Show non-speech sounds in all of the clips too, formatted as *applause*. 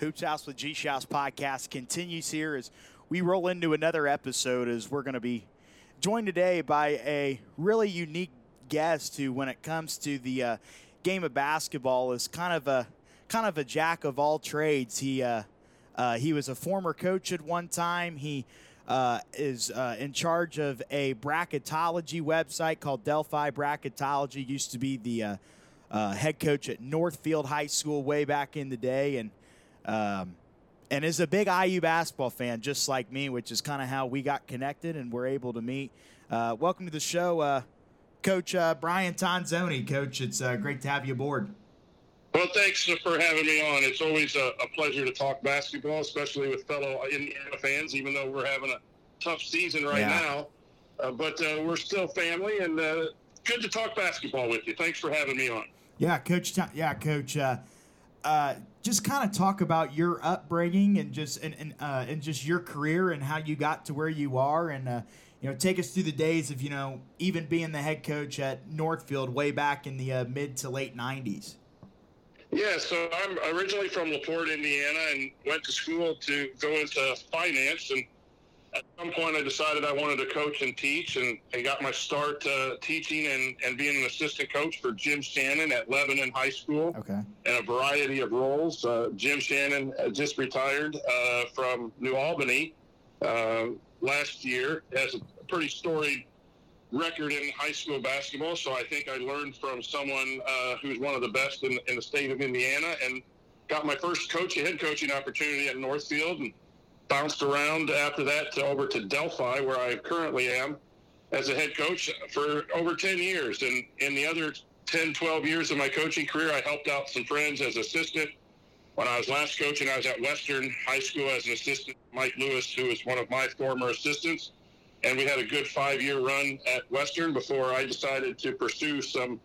Hoops House with G Shouse podcast continues here as we roll into another episode. As we're going to be joined today by a really unique guest who, when it comes to the uh, game of basketball, is kind of a kind of a jack of all trades. He uh, uh, he was a former coach at one time. He uh, is uh, in charge of a bracketology website called Delphi Bracketology. Used to be the uh, uh, head coach at Northfield High School way back in the day, and um, and is a big IU basketball fan, just like me, which is kind of how we got connected and we're able to meet. Uh, welcome to the show, uh, Coach uh, Brian Tonsoni. Coach, it's uh, great to have you aboard. Well, thanks for having me on. It's always a, a pleasure to talk basketball, especially with fellow Indiana fans, even though we're having a tough season right yeah. now. Uh, but uh, we're still family, and good to talk basketball with you. Thanks for having me on. Yeah, Coach. Yeah, Coach uh, just kind of talk about your upbringing and just and and, uh, and just your career and how you got to where you are and uh, you know take us through the days of you know even being the head coach at Northfield way back in the uh, mid to late '90s. Yeah, so I'm originally from LaPorte, Indiana, and went to school to go into finance and at some point I decided I wanted to coach and teach and, and got my start uh, teaching and, and being an assistant coach for Jim Shannon at Lebanon High School okay. in a variety of roles. Uh, Jim Shannon just retired uh, from New Albany uh, last year, has a pretty storied record in high school basketball. So I think I learned from someone uh, who's one of the best in, in the state of Indiana and got my first coaching, head coaching opportunity at Northfield and – bounced around after that to over to Delphi, where I currently am as a head coach for over 10 years. And in the other 10, 12 years of my coaching career, I helped out some friends as assistant. When I was last coaching, I was at Western High School as an assistant. Mike Lewis, who was one of my former assistants. And we had a good five year run at Western before I decided to pursue some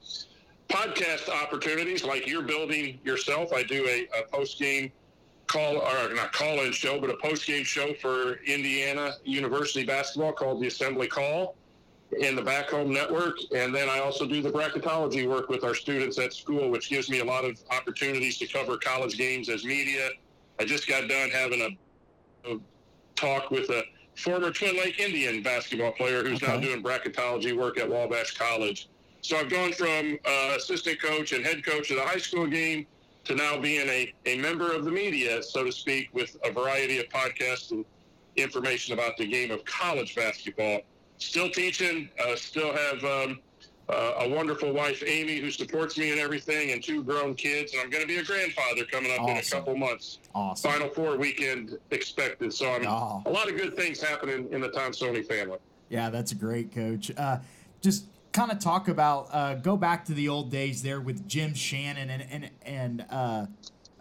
podcast opportunities like you're building yourself. I do a, a post game call or not call in show, but a post game show for Indiana University basketball called the Assembly Call in the Back Home Network. And then I also do the bracketology work with our students at school, which gives me a lot of opportunities to cover college games as media. I just got done having a, a talk with a former Twin Lake Indian basketball player who's okay. now doing bracketology work at Wabash College. So I've gone from uh, assistant coach and head coach of the high school game to now being a, a member of the media, so to speak, with a variety of podcasts and information about the game of college basketball. Still teaching, uh, still have um, uh, a wonderful wife, Amy, who supports me and everything, and two grown kids. And I'm going to be a grandfather coming up awesome. in a couple months. Awesome. Final Four weekend expected. So I'm, oh. a lot of good things happening in the Tonsoni family. Yeah, that's a great, Coach. Uh, just kind of talk about uh, go back to the old days there with Jim Shannon and and and uh,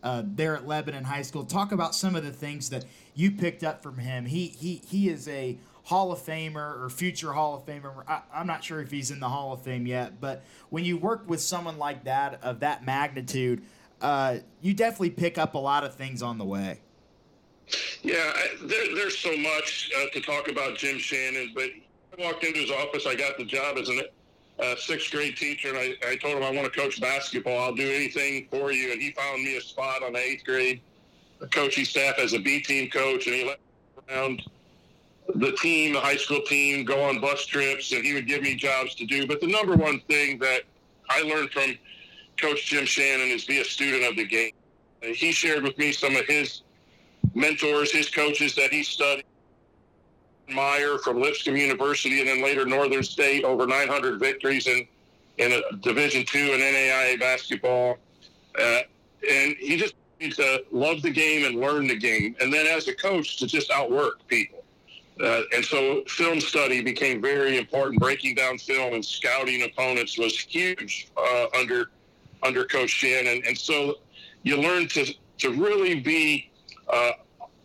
uh, there at Lebanon High School. Talk about some of the things that you picked up from him. He he he is a Hall of Famer or future Hall of Famer. I, am not sure if he's in the Hall of Fame yet, but when you work with someone like that of that magnitude, uh, you definitely pick up a lot of things on the way. Yeah, I, there, there's so much uh, to talk about Jim Shannon, but I walked into his office. I got the job as an a sixth grade teacher, and I, I told him I want to coach basketball. I'll do anything for you. And he found me a spot on the eighth grade coaching staff as a B team coach, and he let me around the team, the high school team, go on bus trips, and he would give me jobs to do. But the number one thing that I learned from Coach Jim Shannon is be a student of the game. He shared with me some of his mentors, his coaches that he studied Meyer from Lipscomb University, and then later Northern State, over 900 victories in in a Division two and NAIA basketball. Uh, and he just needs to love the game and learn the game, and then as a coach to just outwork people. Uh, and so film study became very important. Breaking down film and scouting opponents was huge uh, under under Coach Shannon. And so you learn to to really be uh,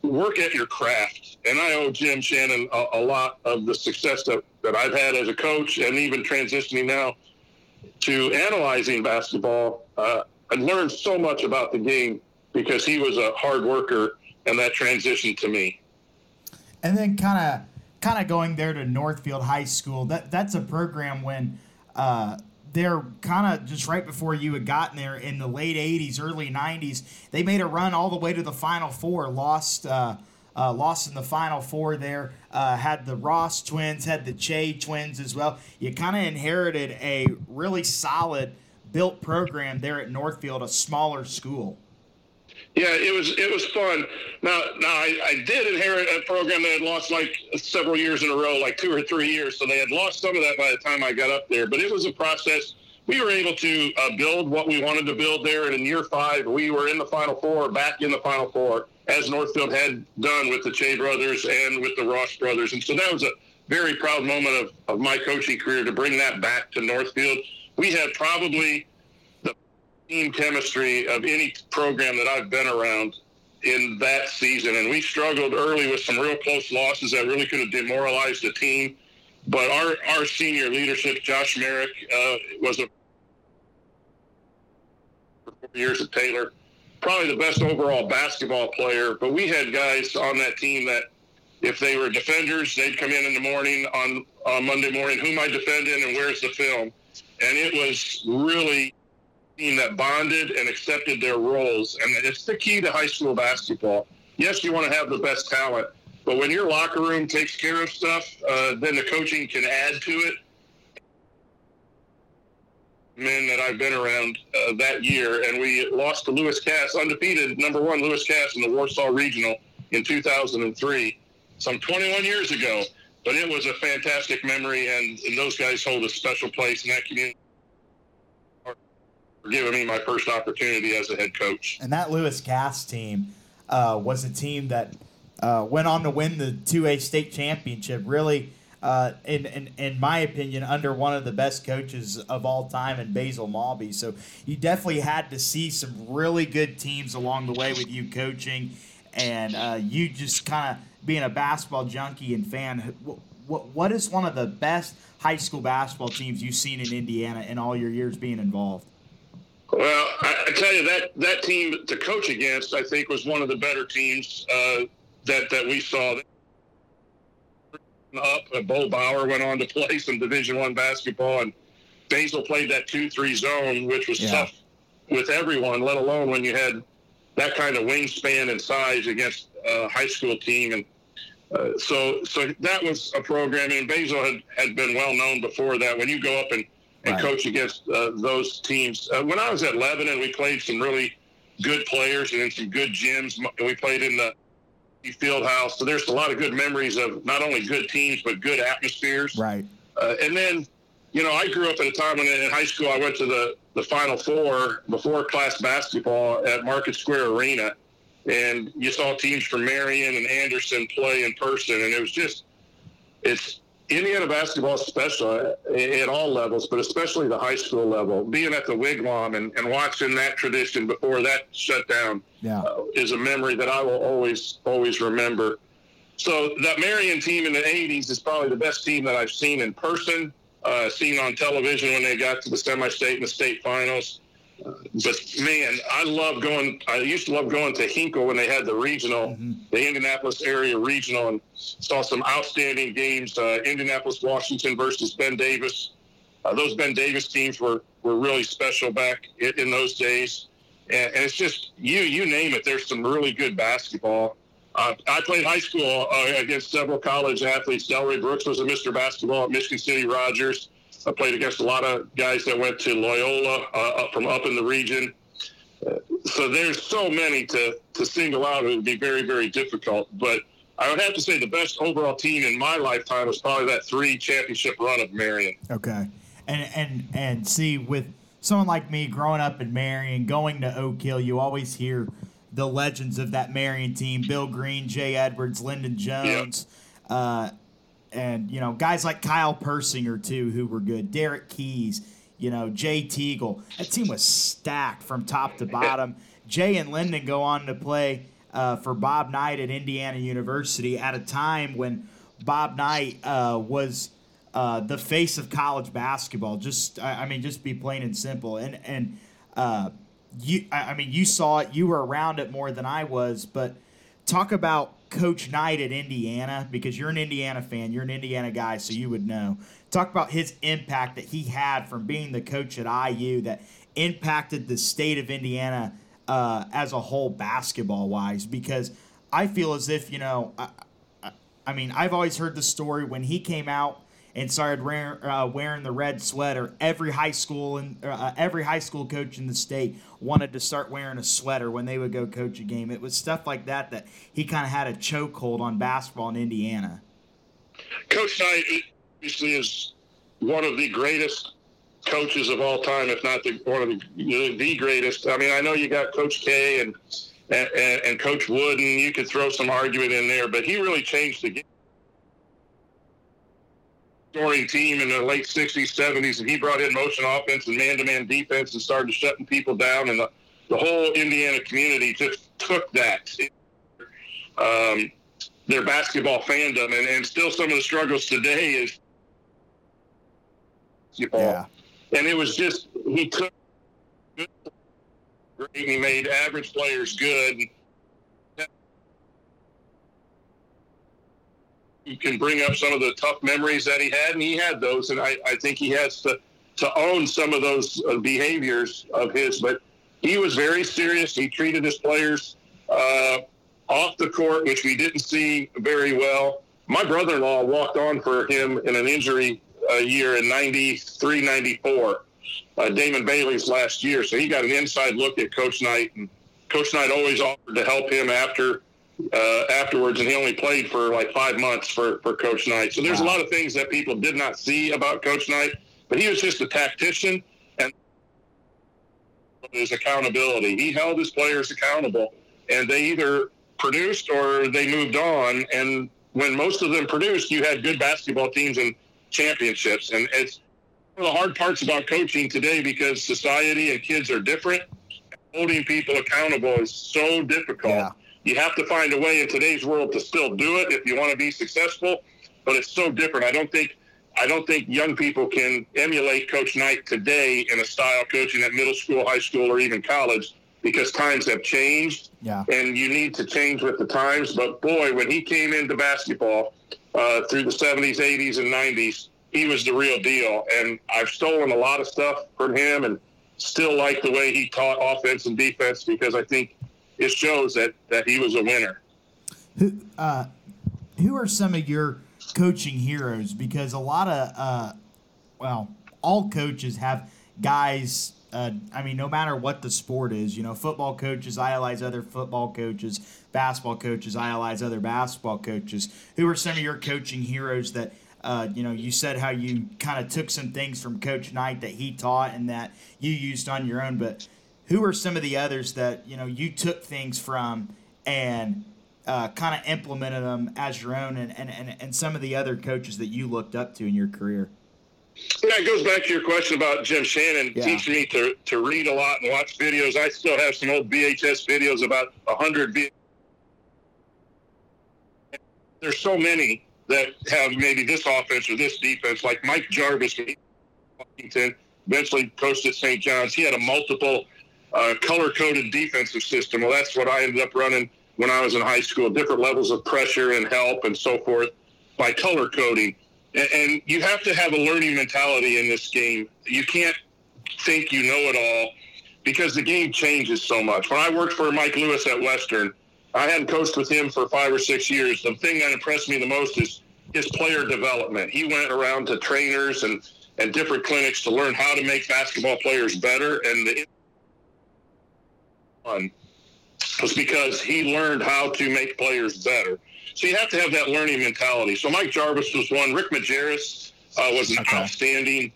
work at your craft. And I owe Jim Shannon a, a, lot of the success that, that I've had as a coach and even transitioning now to analyzing basketball. Uh, I learned so much about the game because he was a hard worker and that transitioned to me. And then kind of kind of going there to Northfield High School. That that's a program when uh, they're kind of just right before you had gotten there in the late 80s, early 90s. They made a run all the way to the Final Four, lost. Uh, uh, lost in the Final Four there. Uh, had the Ross twins, had the Che twins as well. You kind of inherited a really solid built program there at Northfield, a smaller school. Yeah, it was it was fun. Now, now I, I did inherit a program that had lost like several years in a row, like two or three years. So they had lost some of that by the time I got up there. But it was a process. We were able to uh, build what we wanted to build there. And in year five, we were in the Final Four, back in the Final Four, as Northfield had done with the Che brothers and with the Ross brothers. And so that was a very proud moment of, of my coaching career to bring that back to Northfield. We had probably team chemistry of any program that I've been around in that season. And we struggled early with some real close losses that really could have demoralized the team. But our, our senior leadership, Josh Merrick, uh, was a years at Taylor, probably the best overall basketball player. But we had guys on that team that if they were defenders, they'd come in in the morning on, on Monday morning, who am I defending and where's the film? And it was really team that bonded and accepted their roles. And it's the key to high school basketball. Yes, you want to have the best talent, but when your locker room takes care of stuff, uh, then the coaching can add to it. Men that I've been around uh, that year, and we lost to Lewis Cass, undefeated number one Lewis Cass in the Warsaw Regional in 2003, some 21 years ago. But it was a fantastic memory, and, and those guys hold a special place in that community giving me my first opportunity as a head coach. And that Lewis Cass team uh, was a team that uh, went on to win the 2A state championship. Really, uh, in, in, in my opinion, under one of the best coaches of all time in Basil Mawbey. So you definitely had to see some really good teams along the way with you coaching, and uh, you just kind of being a basketball junkie and fan. What, what is one of the best high school basketball teams you've seen in Indiana in all your years being involved? Well, I, I, tell you that that team to coach against, I think, was one of the better teams uh, that that we saw. Up, uh, Bo Bauer went on to play some Division One basketball, and Basil played that two-three zone, which was yeah. tough with everyone, let alone when you had that kind of wingspan and size against a high school team. And uh, so, so that was a program. And Basil had, had been well known before that. When you go up and and right. coach against uh, those teams. Uh, when I was at Lebanon, we played some really good players and in some good gyms. We played in the field house. So there's a lot of good memories of not only good teams, but good atmospheres. Right. Uh, and then, you know, I grew up at a time when in high school I went to the, the Final Four before class basketball at Market Square Arena. And you saw teams from Marion and Anderson play in person. And it was just, it's Indiana basketball is special at all levels, but especially the high school level. Being at the Wigwam and, and watching that tradition before that shut down yeah. uh, is a memory that I will always, always remember. So that Marion team in the 80s is probably the best team that I've seen in person, uh, seen on television when they got to the semi-state and the state finals but man, I love going. I used to love going to Hinkle when they had the regional, mm-hmm. the Indianapolis area regional, and saw some outstanding games. Uh, Indianapolis, Washington versus Ben Davis. Uh, those Ben Davis teams were were really special back in, in those days. And, and, it's just you you name it. There's some really good basketball. Uh, I played high school uh, against several college athletes. Delray Brooks was a Mr. Basketball at Michigan City Rogers. I played against a lot of guys that went to Loyola uh, up from up in the region. Uh, so there's so many to, to single out. It would be very, very difficult. But I would have to say the best overall team in my lifetime was probably that three championship run of Marion. Okay. And, and, and see, with someone like me growing up in Marion, going to Oak Hill, you always hear the legends of that Marion team Bill Green, Jay Edwards, Lyndon Jones. Yep. Uh, and you know guys like Kyle Persinger too, who were good. Derek Keys, you know Jay Teagle. That team was stacked from top to bottom. *laughs* Jay and Lyndon go on to play uh, for Bob Knight at Indiana University at a time when Bob Knight uh, was uh, the face of college basketball. Just I, I, mean, just be plain and simple. And and uh, you, I, I mean, you saw it. You were around it more than I was, but talk about Coach Knight at Indiana because you're an Indiana fan, you're an Indiana guy, so you would know. Talk about his impact that he had from being the coach at IU that impacted the state of Indiana uh, as a whole, basketball wise. Because I feel as if you know, I, I, I mean, I've always heard the story when he came out and started wearing, uh, wearing the red sweater. Every high school and uh, every high school coach in the state wanted to start wearing a sweater when they would go coach a game. It was stuff like that that he kind of had a chokehold on basketball in Indiana. Coach Knight obviously is one of the greatest coaches of all time, if not the, one of the, the greatest. I mean, I know you got Coach K and, and and Coach Wooden. You could throw some argument in there, but he really changed the game scoring team in the late 60s, 70s, and he brought in motion offense and man-to-man defense and started shutting people down. And the, the whole Indiana community just took that, um, their basketball fandom, and, and still some of the struggles today is Yeah. And it was just he took. He made average players good. You can bring up some of the tough memories that he had, and he had those, and I, I think he has to to own some of those uh, behaviors of his. But he was very serious. He treated his players uh, off the court, which we didn't see very well. My brother-in-law walked on for him in an injury uh, year in 93, 94, uh, Damon Bailey's last year. So he got an inside look at Coach Knight, and Coach Knight always offered to help him after uh, afterwards, and he only played for like five months for, for Coach Knight. So there's wow. a lot of things that people did not see about Coach Knight, but he was just a tactician and his accountability. He held his players accountable, and they either produced or they moved on. And when most of them produced, you had good basketball teams and championships. And it's one of the hard parts about coaching today because society and kids are different. Holding people accountable is so difficult. Yeah you have to find a way in today's world to still do it if you want to be successful. But it's so different. I don't think I don't think young people can emulate Coach Knight today in a style coaching at middle school, high school, or even college because times have changed. Yeah. And you need to change with the times. But boy, when he came into basketball uh, through the 70s, 80s, and 90s, he was the real deal. And I've stolen a lot of stuff from him and still like the way he taught offense and defense because I think it shows that that he was a winner. Who uh, who are some of your coaching heroes? Because a lot of uh, well, all coaches have guys. Uh, I mean, no matter what the sport is, you know, football coaches idolize other football coaches, basketball coaches idolize other basketball coaches. Who are some of your coaching heroes that uh, you know, you said how you kind of took some things from Coach Knight that he taught and that you used on your own. But who are some of the others that you know you took things from and uh, kind of implemented them as your own and, and, and, and some of the other coaches that you looked up to in your career yeah, it goes back to your question about Jim Shannon yeah. teaching me to, to read a lot and watch videos. I still have some old VHS videos, about 100 videos. There's so many that have maybe this offense or this defense, like Mike Jarvis, Washington, eventually coached at St. John's. He had a multiple uh, color coded defensive system. Well, that's what I ended up running when I was in high school, different levels of pressure and help and so forth by color coding. And, and you have to have a learning mentality in this game. You can't think you know it all because the game changes so much. When I worked for Mike Lewis at Western, I hadn't coached with him for five or six years. The thing that impressed me the most is his player development. He went around to trainers and, and different clinics to learn how to make basketball players better. And the was because he learned how to make players better. So you have to have that learning mentality. So Mike Jarvis was one. Rick Majerus uh, was an okay. outstanding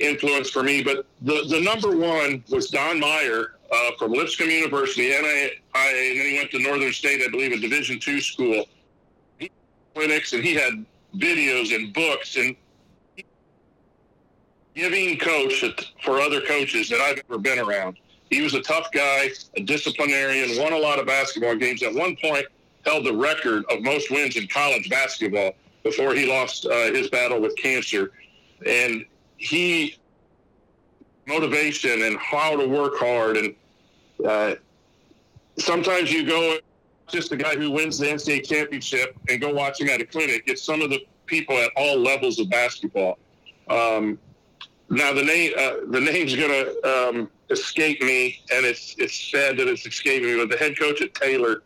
influence for me. But the, the number one was Don Meyer uh, from Lipscomb University, and, I, I, and then he went to Northern State, I believe, a Division two school. He clinics and he had videos and books and giving coach for other coaches that I've ever been around. He was a tough guy, a disciplinarian, won a lot of basketball games. At one point, held the record of most wins in college basketball before he lost uh, his battle with cancer. And he motivation and how to work hard and uh, sometimes you go just the guy who wins the NCAA championship and go watch him at a clinic. It's some of the people at all levels of basketball. Um, now the name uh, the name's gonna um, escape me, and it's it's sad that it's escaping me. But the head coach at Taylor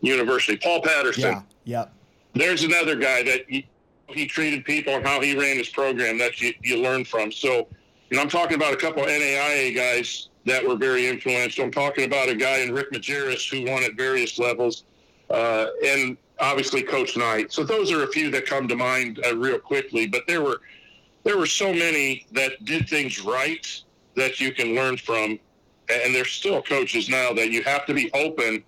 University, Paul Patterson. Yeah. Yep. There's another guy that he, he treated people and how he ran his program that you, you learn from. So, you know, I'm talking about a couple of NAIA guys that were very influential. I'm talking about a guy in Rick Majerus who won at various levels, uh, and obviously Coach Knight. So those are a few that come to mind uh, real quickly. But there were there were so many that did things right that you can learn from, and there's still coaches now that you have to be open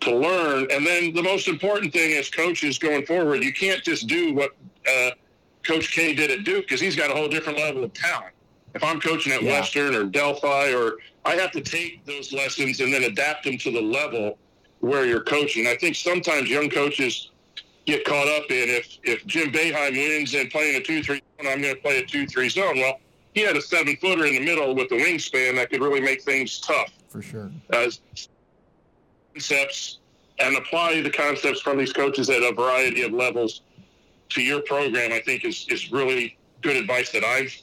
to learn. And then the most important thing as coaches going forward, you can't just do what uh, Coach K did at Duke because he's got a whole different level of talent. If I'm coaching at yeah. Western or Delphi, or I have to take those lessons and then adapt them to the level where you're coaching. I think sometimes young coaches get caught up in if if Jim Boeheim wins and playing a two three zone, I'm going to play a two three zone. Well, he had a seven footer in the middle with the wingspan that could really make things tough. For sure. Uh, concepts and apply the concepts from these coaches at a variety of levels to your program. I think is is really good advice that I've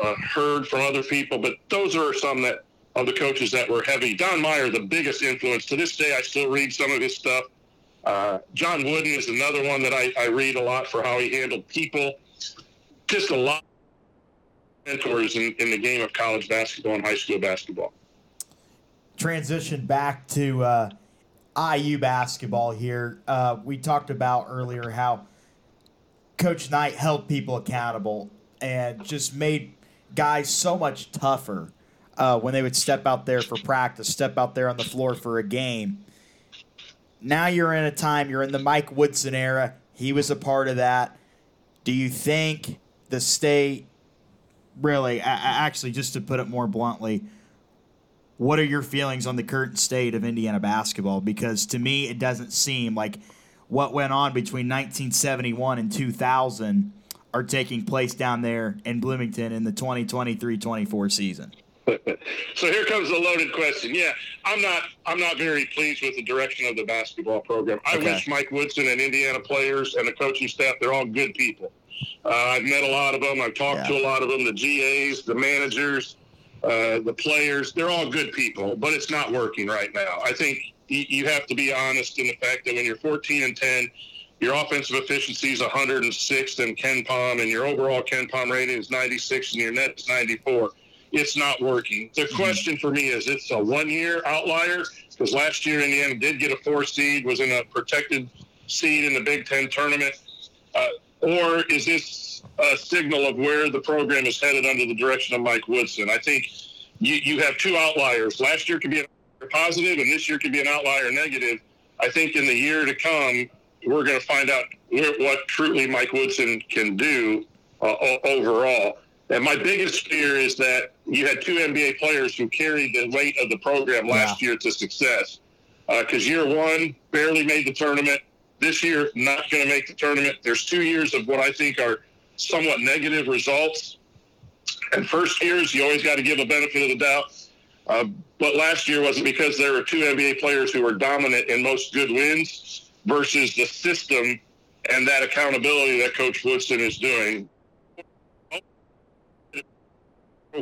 uh, heard from other people. But those are some that of the coaches that were heavy. Don Meyer, the biggest influence to this day. I still read some of his stuff. Uh, John Wooden is another one that I, I, read a lot for how he handled people. Just a lot mentors in, in the game of college basketball and high school basketball. Transition back to uh, IU basketball here. Uh, we talked about earlier how Coach Knight held people accountable and just made guys so much tougher uh, when they would step out there for practice, step out there on the floor for a game now you're in a time, you're in the Mike Woodson era. He was a part of that. Do you think the state really, actually, just to put it more bluntly, what are your feelings on the current state of Indiana basketball? Because to me, it doesn't seem like what went on between 1971 and 2000 are taking place down there in Bloomington in the 2023 24 season. *laughs* so here comes the loaded question. Yeah, I'm not I'm not very pleased with the direction of the basketball program. I okay. wish Mike Woodson and Indiana players and the coaching staff they're all good people. Uh, I've met a lot of them. I've talked yeah. to a lot of them. The GAs, the managers, uh, the players, they're all good people, but it's not working right now. I think you have to be honest in the fact that when you're 14 and 10, your offensive efficiency is 106th in KenPom, and your overall KenPom rating is 96, and your net is 94 it's not working. The mm-hmm. question for me is it's a one year outlier because last year Indiana did get a four seed, was in a protected seed in the Big Ten tournament. Uh, or is this a signal of where the program is headed under the direction of Mike Woodson? I think you, you have two outliers. Last year could be a positive, and this year could be an outlier negative. I think in the year to come, we're going to find out what truly Mike Woodson can do uh, overall. And my biggest fear is that you had two NBA players who carried the weight of the program last yeah. year to success. Because uh, year one barely made the tournament. This year, not going to make the tournament. There's two years of what I think are somewhat negative results. And first years, you always got to give a benefit of the doubt. Uh, but last year wasn't because there were two NBA players who were dominant in most good wins versus the system and that accountability that Coach Woodson is doing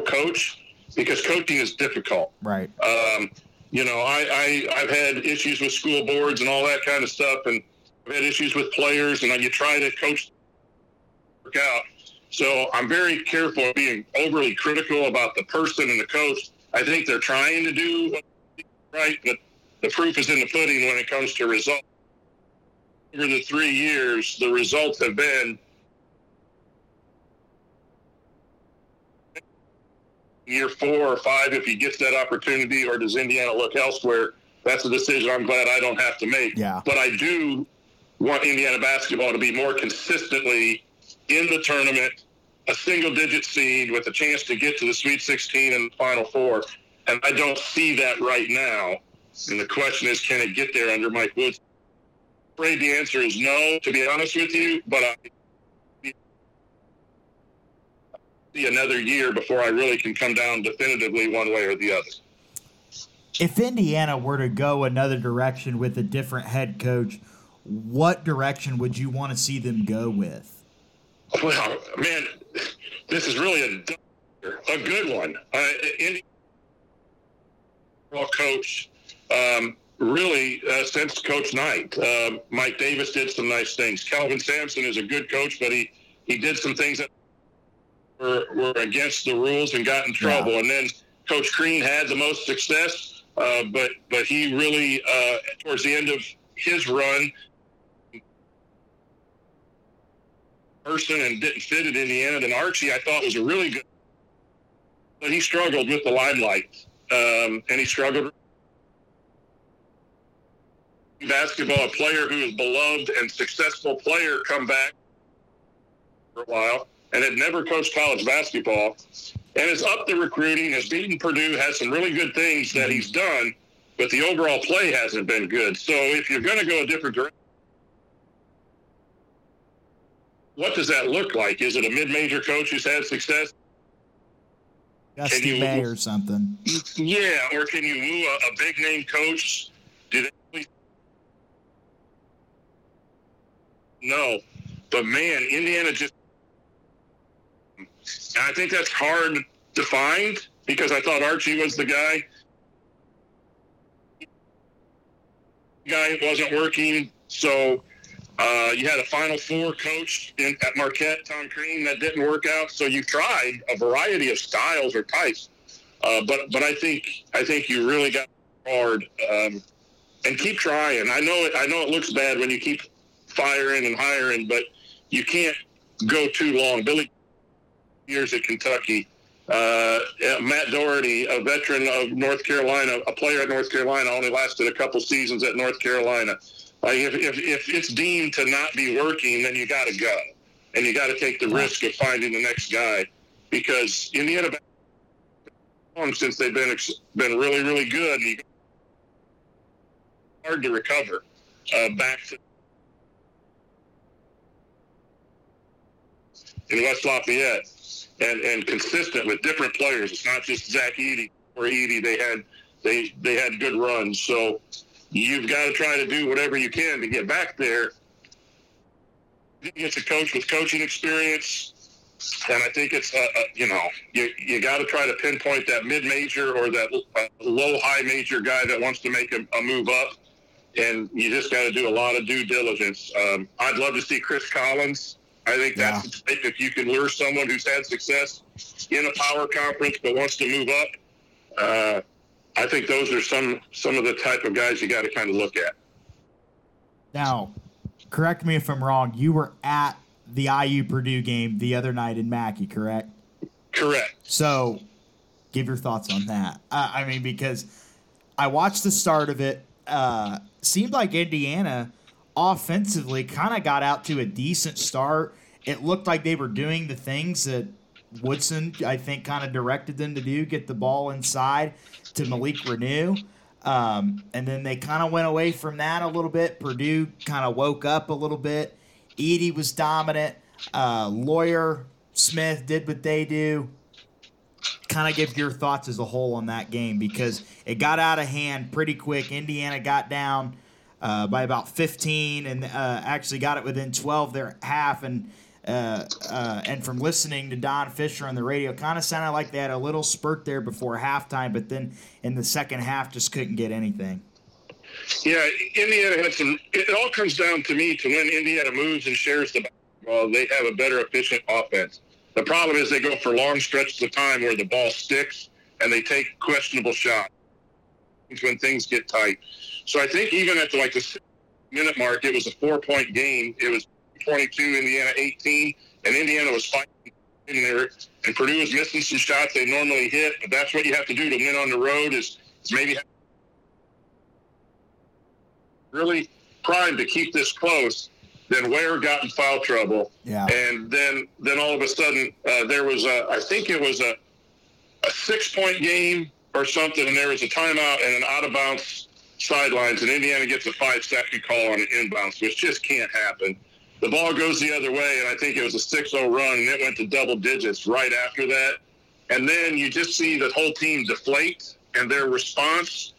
coach because coaching is difficult. Right. Um, you know, I, I I've had issues with school boards and all that kind of stuff, and I've had issues with players, and then you try to coach work out. So I'm very careful of being overly critical about the person and the coach. I think they're trying to do right, but the proof is in the pudding when it comes to results. Over the three years, the results have been year four or five if he gets that opportunity, or does Indiana look elsewhere? That's a decision I'm glad I don't have to make. Yeah. But I do want Indiana basketball to be more consistently in the tournament, a single digit seed with a chance to get to the Sweet 16 and the Final Four. And I don't see that right now. And the question is, can it get there under Mike Woods? I'm afraid the answer is no, to be honest with you. But I see another year before I really can come down definitively one way or the other. if Indiana were to go another direction with a different head coach, what direction would you want to see them go with? Well, man, this is really a a good one. Uh, Indiana coach, um, really uh, since Coach Knight. Uh, Mike Davis did some nice things. Kelvin Sampson is a good coach, but he he did some things that were, were against the rules and got in trouble. Yeah. And then Coach Crean had the most success, uh, but but he really uh, towards the end of his run person and didn't fit it in the end. And Archie, I thought was a really good, but he struggled with the limelight, um, and he struggled. Basketball, a player who is beloved and successful player, come back for a while and had never coached college basketball and is up the recruiting, has beaten Purdue, has some really good things that he's done, but the overall play hasn't been good. So if you're going to go a different direction, what does that look like? Is it a mid-major coach who's had success? Dusty May or something. Yeah, or can you move a, a big name coach? Do they? No, but man, Indiana just. I think that's hard to find because I thought Archie was the guy. Guy wasn't working, so uh, you had a Final Four coach in, at Marquette, Tom Crean, that didn't work out. So you tried a variety of styles or types, uh, but but I think I think you really got hard um, and keep trying. I know it. I know it looks bad when you keep firing and hiring, but you can't go too long. Billy years at Kentucky. Uh, Matt Doherty, a veteran of North Carolina, a player at North Carolina, only lasted a couple seasons at North Carolina. Like if, if, if it's deemed to not be working, then you got to go, and you got to take the risk of finding the next guy, because Indiana since they've been been really really good, and hard to recover uh, back to in West Lafayette, and and consistent with different players. It's not just Zach Edey or Edey. They had they they had good runs. So you've got to try to do whatever you can to get back there. It's a coach with coaching experience, and I think it's uh, uh you know you you got to try to pinpoint that mid major or that uh, low high major guy that wants to make a, a move up, and you just got to do a lot of due diligence. Um, I'd love to see Chris Collins. I think that's yeah. if you can lure someone who's had success in a power conference but wants to move up. Uh, I think those are some some of the type of guys you got to kind of look at. Now, correct me if I'm wrong. You were at the IU Purdue game the other night in Mackey, correct? Correct. So, give your thoughts on that. Uh, I mean, because I watched the start of it. Uh, seemed like Indiana offensively kind of got out to a decent start. It looked like they were doing the things that Woodson, I think, kind of directed them to do get the ball inside to Malik Reneau. Um, and then they kind of went away from that a little bit. Purdue kind of woke up a little bit. Edey was dominant. Uh, Loyer Smith did what they do. Kind of give your thoughts as a whole on that game because it got out of hand pretty quick. Indiana got down uh, by about 15 and uh, actually got it within 12 there half and uh, uh, and from listening to Don Fischer on the radio, kind of sounded like they had a little spurt there before halftime, but then in the second half just couldn't get anything. Yeah, Indiana had some. It all comes down to me to when Indiana moves and shares the ball, they have a better, efficient offense. The problem is they go for long stretches of time where the ball sticks and they take questionable shots when things get tight. So I think even at the, like the minute mark, it was a four point game. It was 22, Indiana 18, and Indiana was fighting in there. And Purdue was missing some shots they normally hit, but that's what you have to do to win on the road is, is maybe really primed to keep this close. Then Ware got in foul trouble, yeah. and then then all of a sudden uh, there was a I think it was a a six point game or something, and there was a timeout and an out of bounds sidelines, and Indiana gets a five second call on an inbounds, which just can't happen the ball goes the other way, and I think it was a 6 0 run, and it went to double digits right after that. And then you just see the whole team deflate, and their response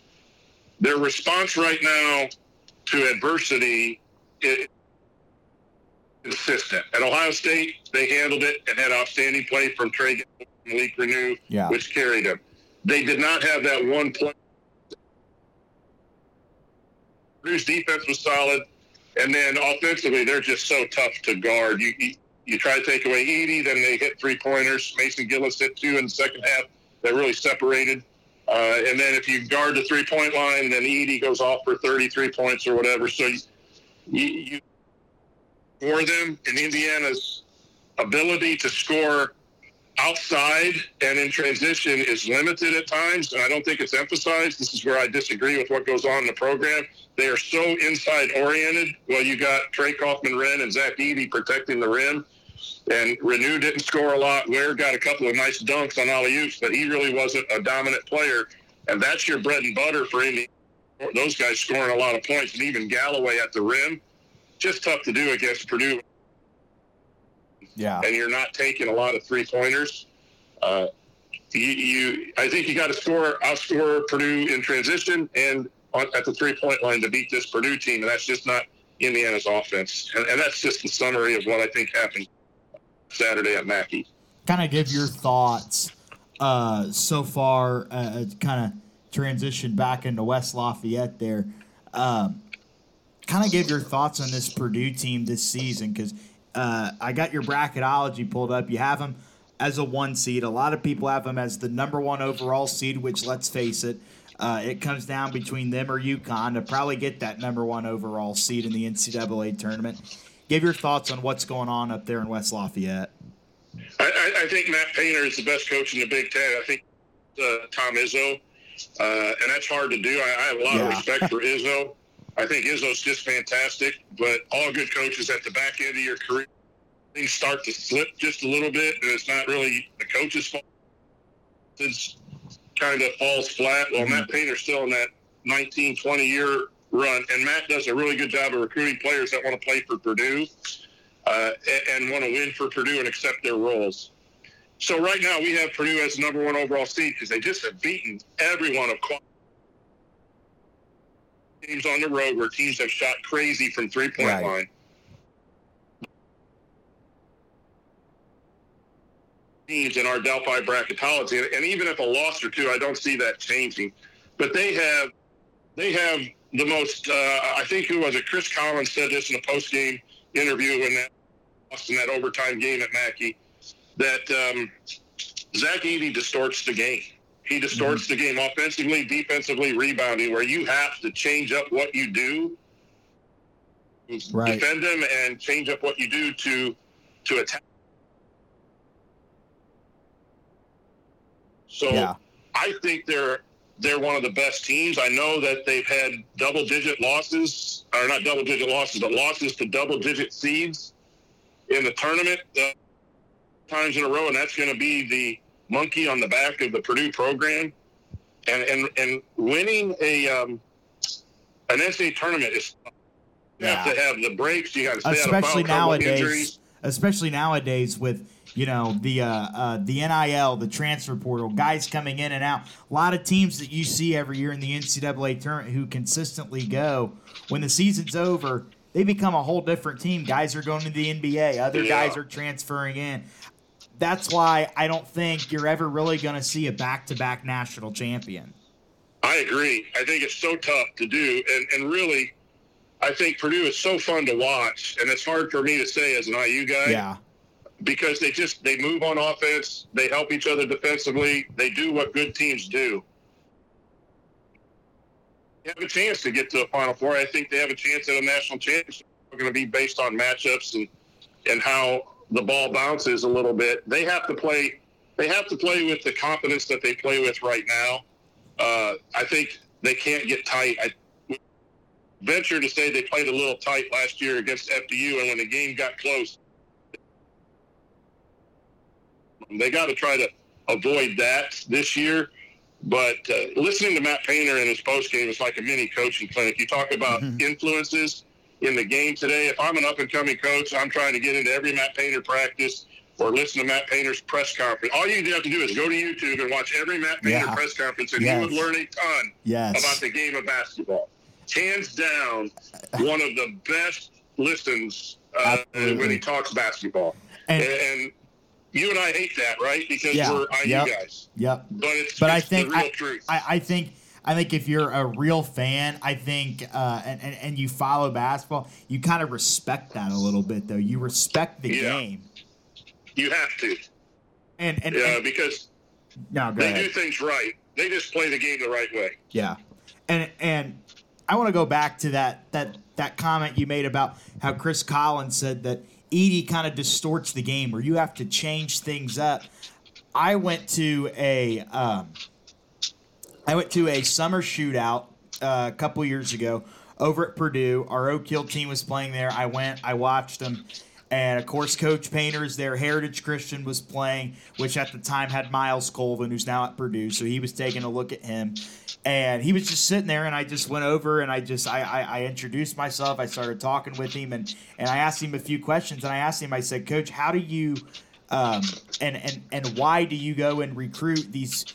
their response right now to adversity is consistent. At Ohio State, they handled it and had outstanding play from Trey Malik Reneau, yeah. which carried them. They did not have that one play. Purdue's defense was solid, and then offensively, they're just so tough to guard. You you, you try to take away Edey, then they hit three pointers. Mason Gillis hit two in the second half that really separated. Uh, and then if you guard the three point line, then Edey goes off for 33 points or whatever. So you, you, for them in Indiana's ability to score outside and in transition is limited at times, and I don't think it's emphasized. This is where I disagree with what goes on in the program. They are so inside oriented. Well, you got Trey Kaufman-Renn and Zach Edey protecting the rim, and Reneau didn't score a lot. Ware got a couple of nice dunks on alley oops, but he really wasn't a dominant player, and that's your bread and butter for Indy. Those guys scoring a lot of points, and even Galloway at the rim, just tough to do against Purdue yeah. and you're not taking a lot of three pointers, uh, you, you, I think you got to score, outscore Purdue in transition and on, at the three point line to beat this Purdue team, and that's just not Indiana's offense. And, and that's just the summary of what I think happened Saturday at Mackey. Kind of give your thoughts uh, so far, uh, kind of transition back into West Lafayette there. Um, kind of give your thoughts on this Purdue team this season because uh, I got your bracketology pulled up. You have them as a one seed. A lot of people have them as the number one overall seed, which let's face it, uh, it comes down between them or UConn to probably get that number one overall seed in the NCAA tournament. Give your thoughts on what's going on up there in West Lafayette. I, I think Matt Painter is the best coach in the Big Ten. I think uh, Tom Izzo, uh, and that's hard to do. I, I have a lot yeah. of respect for Izzo. I think Izzo's just fantastic, but all good coaches at the back end of your career, things start to slip just a little bit, and it's not really the coach's fault. It's kind of falls flat. Well, mm-hmm. Matt Painter's still in that 19, 20 year run, and Matt does a really good job of recruiting players that want to play for Purdue uh, and, and want to win for Purdue and accept their roles. So right now we have Purdue as the number one overall seed because they just have beaten everyone of quality teams on the road where teams have shot crazy from three point right. line. Teams in our Delphi bracketology, and even if a loss or two, I don't see that changing. But they have, they have the most. Uh, I think who was it? Chris Collins said this in a post game interview in that in that overtime game at Mackey that um, Zach Edey distorts the game. He distorts mm-hmm. the game offensively, defensively, rebounding, where you have to change up what you do, right. defend them, and change up what you do to to attack. So yeah. I think they're they're one of the best teams. I know that they've had double digit losses, or not double digit losses, but losses to double digit seeds in the tournament uh, times in a row, and that's going to be the monkey on the back of the Purdue program, and and and winning a um, an NCAA tournament is you yeah. have to have the breaks. You got to stay especially nowadays. Especially nowadays with you know the uh, uh, the NIL, the transfer portal, guys coming in and out. A lot of teams that you see every year in the NCAA tournament who consistently go when the season's over. They become a whole different team. Guys are going to the NBA. Other yeah. guys are transferring in that's why I don't think you're ever really going to see a back-to-back national champion. I agree. I think it's so tough to do, and and really, I think Purdue is so fun to watch, and it's hard for me to say as an IU guy. Yeah. Because they just they move on offense, they help each other defensively, they do what good teams do. They have a chance to get to a Final Four. I think they have a chance at a national championship. We're going to be based on matchups and and how the ball bounces a little bit. They have to play. They have to play with the confidence that they play with right now. Uh, I think they can't get tight. I venture to say they played a little tight last year against FDU, and when the game got close, they got to try to avoid that this year. But uh, listening to Matt Painter in his post game is like a mini coaching clinic. You talk about mm-hmm. influences in the game today. If I'm an up and coming coach, I'm trying to get into every Matt Painter practice or listen to Matt Painter's press conference. All you have to do is go to YouTube and watch every Matt Painter Yeah. press conference, and Yes. you would learn a ton Yes. about the game of basketball. Hands down, one of the best listens uh, when he talks basketball. And- And, you and I hate that, right? Because Yeah. we're IU Yep. guys. Yep. But it's, But I think the real I, truth. I, I think I think if you're a real fan, I think uh, and, and and you follow basketball, you kind of respect that a little bit though. You respect the Yeah. game. you have to. And and, Yeah, and because no, go they ahead. do things right. They just play the game the right way. Yeah, and and I want to go back to that that that comment you made about how Chris Collins said that Edey kind of distorts the game, or you have to change things up. I went to a um, I went to a summer shootout uh, a couple years ago over at Purdue. Our Oak Hill team was playing there. I went, I watched them. And of course, Coach Painters there. Heritage Christian was playing, which at the time had Myles Colvin, who's now at Purdue. So he was taking a look at him, and he was just sitting there. And I just went over and I just I, I, I introduced myself. I started talking with him, and and I asked him a few questions. And I asked him, I said, Coach, how do you, um, and and and why do you go and recruit these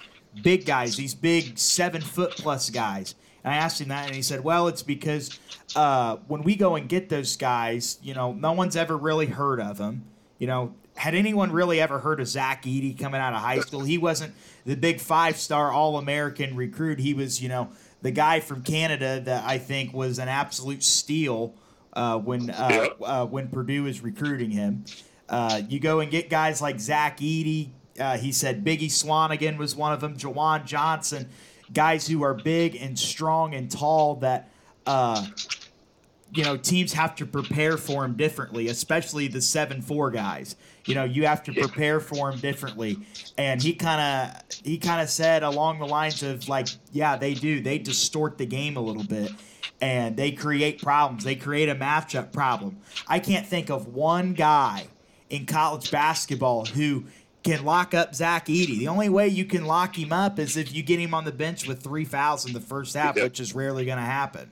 big guys, these big seven foot plus guys? And I asked him that, and he said, "Well, it's because uh, when we go and get those guys, you know, no one's ever really heard of them. You know, had anyone really ever heard of Zach Edey coming out of high school? He wasn't the big five star All American recruit. He was, you know, the guy from Canada that I think was an absolute steal uh, when uh, uh, when Purdue was recruiting him. Uh, you go and get guys like Zach Edey. Uh, he said Biggie Swanigan was one of them. JaJuan Johnson, guys who are big and strong and tall that uh, you know teams have to prepare for him differently, especially the seven four guys. You know, you have to prepare for him differently, and he kind of he kind of said along the lines of like, yeah, they do. They distort the game a little bit. And they create problems. They create a matchup problem. I can't think of one guy in college basketball who can lock up Zach Edey. The only way you can lock him up is if you get him on the bench with three fouls in the first half, Yep. which is rarely going to happen.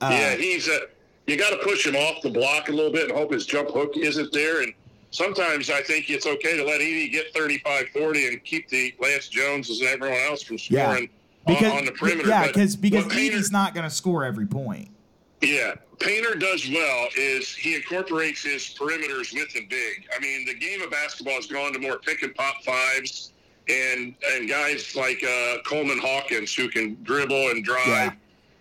Uh, yeah, he's uh, you got to push him off the block a little bit and hope his jump hook isn't there. And sometimes I think it's okay to let Edey get 35, 40 and keep the Lance Joneses and everyone else from Yeah. scoring because on, on the perimeter. yeah, because because Edey's not going to score every point. Yeah, Painter does well is he incorporates his perimeters with the big. I mean, the game of basketball has gone to more pick and pop fives, and and guys like uh, Coleman Hawkins who can dribble and drive. Yeah.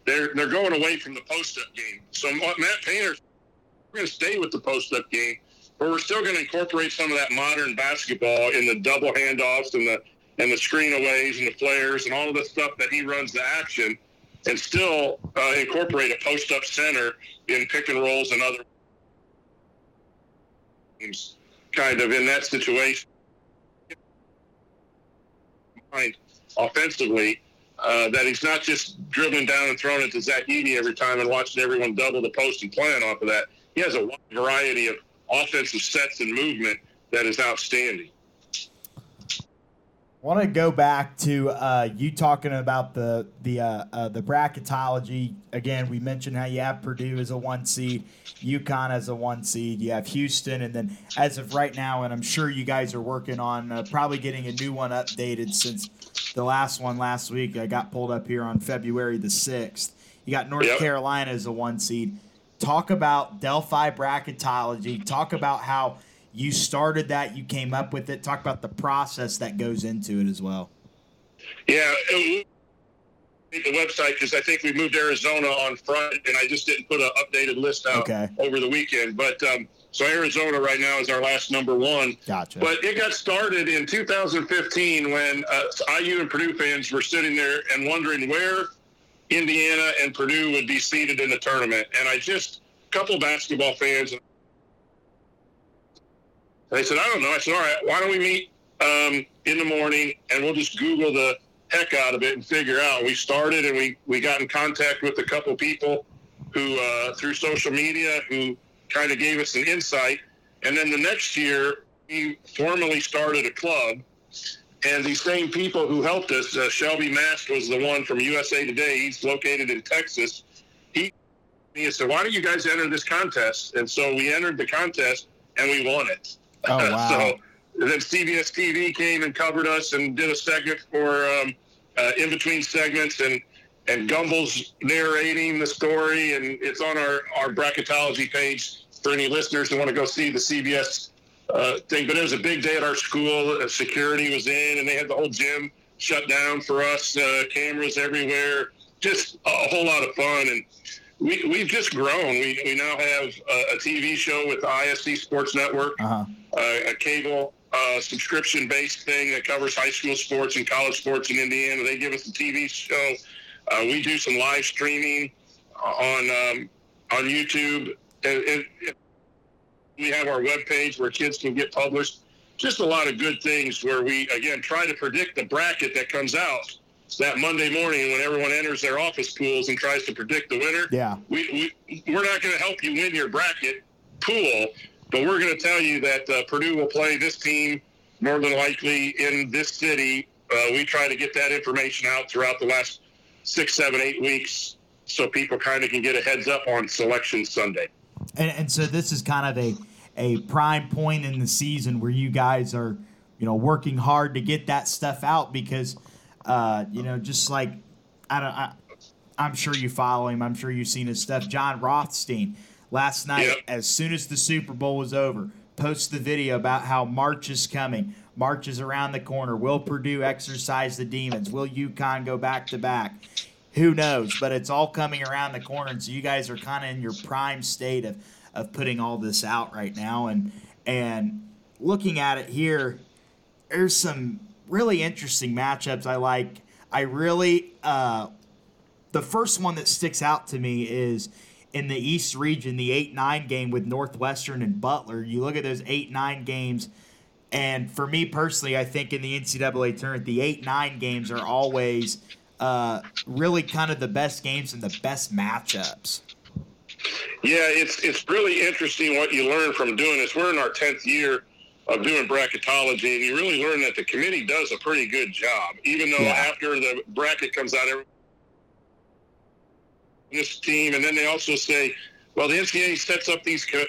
They're they're going away from the post up game. So Matt Painter, we're going to stay with the post up game, but we're still going to incorporate some of that modern basketball in the double handoffs and the and the screen aways and the flares and all of the stuff that he runs the action and still uh, incorporate a post up center in pick and rolls and other teams kind of in that situation. Mind offensively, uh, that he's not just dribbling down and throwing it to Zach Edey every time and watching everyone double the post and playing off of that. He has a wide variety of offensive sets and movement that is outstanding. I want to go back to uh, you talking about the the uh, uh, the bracketology again. We mentioned how you have Purdue as a one seed, UConn as a one seed. You have Houston, and then as of right now, and I'm sure you guys are working on uh, probably getting a new one updated since the last one last week. I got pulled up here on February the sixth. You got North Yep. Carolina as a one seed. Talk about Delphi bracketology. Talk about how you started that, you came up with it. Talk about the process that goes into it as well. Yeah, it- the website because I think we moved Arizona on front, and I just didn't put an updated list out Okay. over the weekend. But um, so Arizona right now is our last number one. Gotcha. But it got started in 2015 when uh, IU and Purdue fans were sitting there and wondering where Indiana and Purdue would be seated in the tournament. And I just, a couple basketball fans, they said, I don't know. I said, all right, why don't we meet um, in the morning and we'll just Google the heck out of it and figure out. We started and we, we got in contact with a couple people who, uh, through social media, who kind of gave us an insight. And then the next year, we formally started a club. And these same people who helped us, uh, Shelby Mast was the one from USA Today. He's located in Texas. He, he said, "Why don't you guys enter this contest?" And so we entered the contest and we won it. Oh, *laughs* wow. so then CBS TV came and covered us and did a segment for um, uh, in between segments, and and Gumbel's narrating the story, and it's on our our bracketology page for any listeners who want to go see the CBS uh, thing. But it was a big day at our school. Uh, security was in, and they had the whole gym shut down for us. Uh, cameras everywhere. Just a whole lot of fun, and we we've just grown. We we now have a, a TV show with the ISC Sports Network, uh-huh. uh, a cable uh, subscription based thing that covers high school sports and college sports in Indiana. They give us a TV show. Uh, we do some live streaming on um, on YouTube. And, and we have our web page where kids can get published. Just a lot of good things where we again try to predict the bracket that comes out that Monday morning when everyone enters their office pools and tries to predict the winner. Yeah, we, we we're not going to help you win your bracket pool but we're going to tell you that uh, Purdue will play this team more than likely in this city. Uh, we try to get that information out throughout the last six, seven, eight weeks so people kind of can get a heads up on selection Sunday. And, and so this is kind of a, a prime point in the season where you guys are, you know, working hard to get that stuff out because, uh, you know, just like I don't, I, I'm sure you follow him. I'm sure you've seen his stuff. Jon Rothstein last night, yep. as soon as the Super Bowl was over, post the video about how March is coming. March is around the corner. Will Purdue exercise the demons? Will UConn go back to back? Who knows? But it's all coming around the corner, and so you guys are kind of in your prime state of of putting all this out right now. And and looking at it here, there's some really interesting matchups I like. I really uh, the first one that sticks out to me is in the East region, the 8 9 game with Northwestern and Butler. You look at those 8 9 games, and for me personally, I think in the NCAA tournament, the 8 9 games are always uh, really kind of the best games and the best matchups. Yeah, it's it's really interesting what you learn from doing this. We're in our tenth year of doing bracketology, and you really learn that the committee does a pretty good job. Even though yeah. after the bracket comes out, this team, and then they also say, well, the NCAA sets up these uh,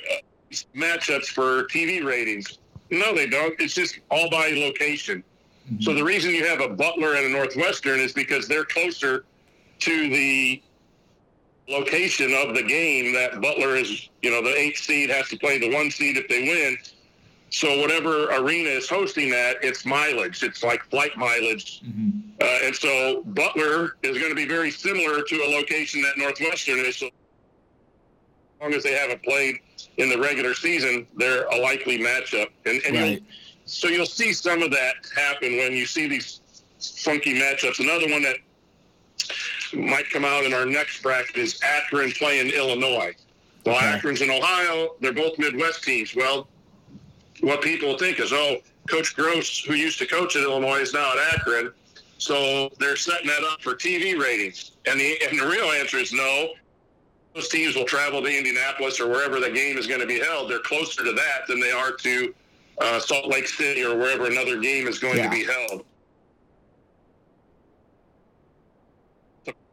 matchups for TV ratings. No, they don't. It's just all by location. Mm-hmm. So the reason you have a Butler and a Northwestern is because they're closer to the location of the game that Butler is, you know, the eight seed has to play the one seed if they win. So whatever arena is hosting that, it's mileage. It's like flight mileage. Mm-hmm. Uh, and so Butler is going to be very similar to a location that Northwestern is. So as long as they haven't played in the regular season, they're a likely matchup. And, and right. you'll, so you'll see some of that happen when you see these funky matchups. Another one that might come out in our next bracket is Akron playing Illinois. Well, okay. Akron's in Ohio. They're both Midwest teams. Well, what people think is, oh, Coach Groce, who used to coach at Illinois, is now at Akron. So they're setting that up for TV ratings. And the, and the real answer is no. Those teams will travel to Indianapolis or wherever the game is going to be held. They're closer to that than they are to uh, Salt Lake City or wherever another game is going yeah. to be held.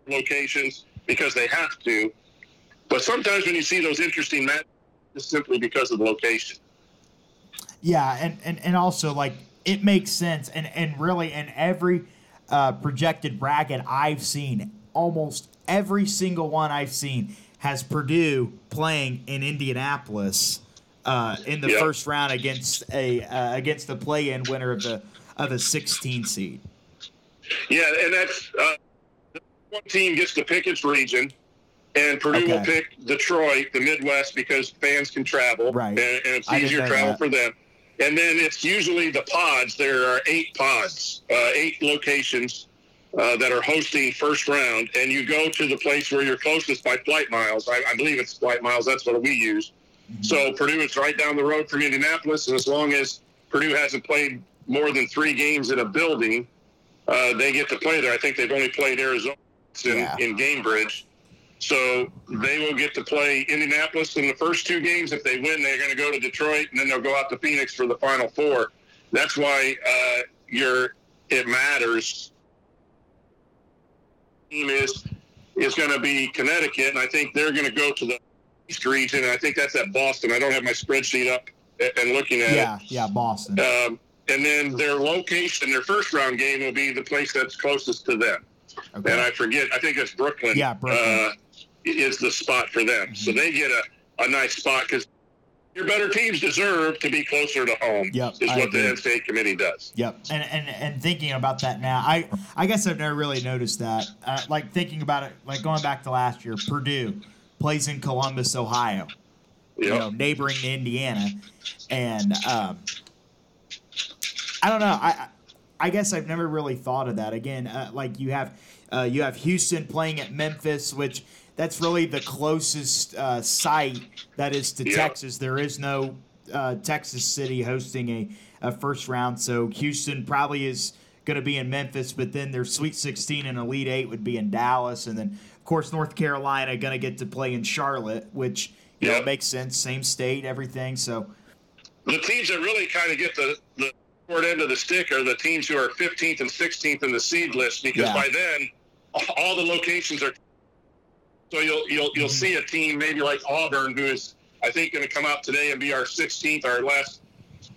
Locations because they have to. But sometimes when you see those interesting matches, it's simply because of the location. Yeah, and, and, and also like it makes sense, and and really in every uh, projected bracket I've seen, almost every single one I've seen has Purdue playing in Indianapolis uh, in the yep. first round against a uh, against the play-in winner of the of a 16 seed. Yeah, and that's uh, one team gets to pick its region, and Purdue okay. will pick Detroit, the Midwest, because fans can travel, right? And, and it's easier travel that. for them. And then it's usually the pods. There are eight pods, uh, eight locations uh, that are hosting first round, and you go to the place where you're closest by flight miles. I, I believe it's flight miles. That's what we use. Mm-hmm. So Purdue is right down the road from Indianapolis, and as long as Purdue hasn't played more than three games in a building, uh, they get to play there. I think they've only played Arizona in, yeah. in Gainbridge. So they will get to play Indianapolis in the first two games. If they win, they're going to go to Detroit, and then they'll go out to Phoenix for the final four. That's why uh, you're, it matters. Team is is going to be Connecticut, and I think they're going to go to the East region. And I think that's at Boston. I don't have my spreadsheet up and looking at yeah, it. Yeah, Boston. Um, and then their location, their first round game will be the place that's closest to them. Okay. And I forget, I think it's Brooklyn. Yeah, Brooklyn. Uh, is the spot for them. So Mhm. they get a, a nice spot because your better teams deserve to be closer to home. Yep, is I what the. NCAA committee does. Yep, and, and and thinking about that now, I I guess I've never really noticed that. Uh, like thinking about it, like going back to last year, Purdue plays in Columbus, Ohio, You you know, neighboring to Indiana, and um, I don't know. I I- I guess I've never really thought of that. Again, uh, like you have uh, you have Houston playing at Memphis, which that's really the closest uh, site that is to Yeah. Texas. There is no uh, Texas City hosting a, a first round, so Houston probably is going to be in Memphis. But then their Sweet 16 and Elite Eight would be in Dallas, and then of course North Carolina going to get to play in Charlotte, which you know makes sense. Same state, everything. So the teams that really kind of get the, the short end of the stick are the teams who are 15th and 16th in the seed list because Yeah. by then all the locations are. So you'll you'll you'll Mhm. see a team maybe like Auburn who is I think going to come out today and be our 16th, our last.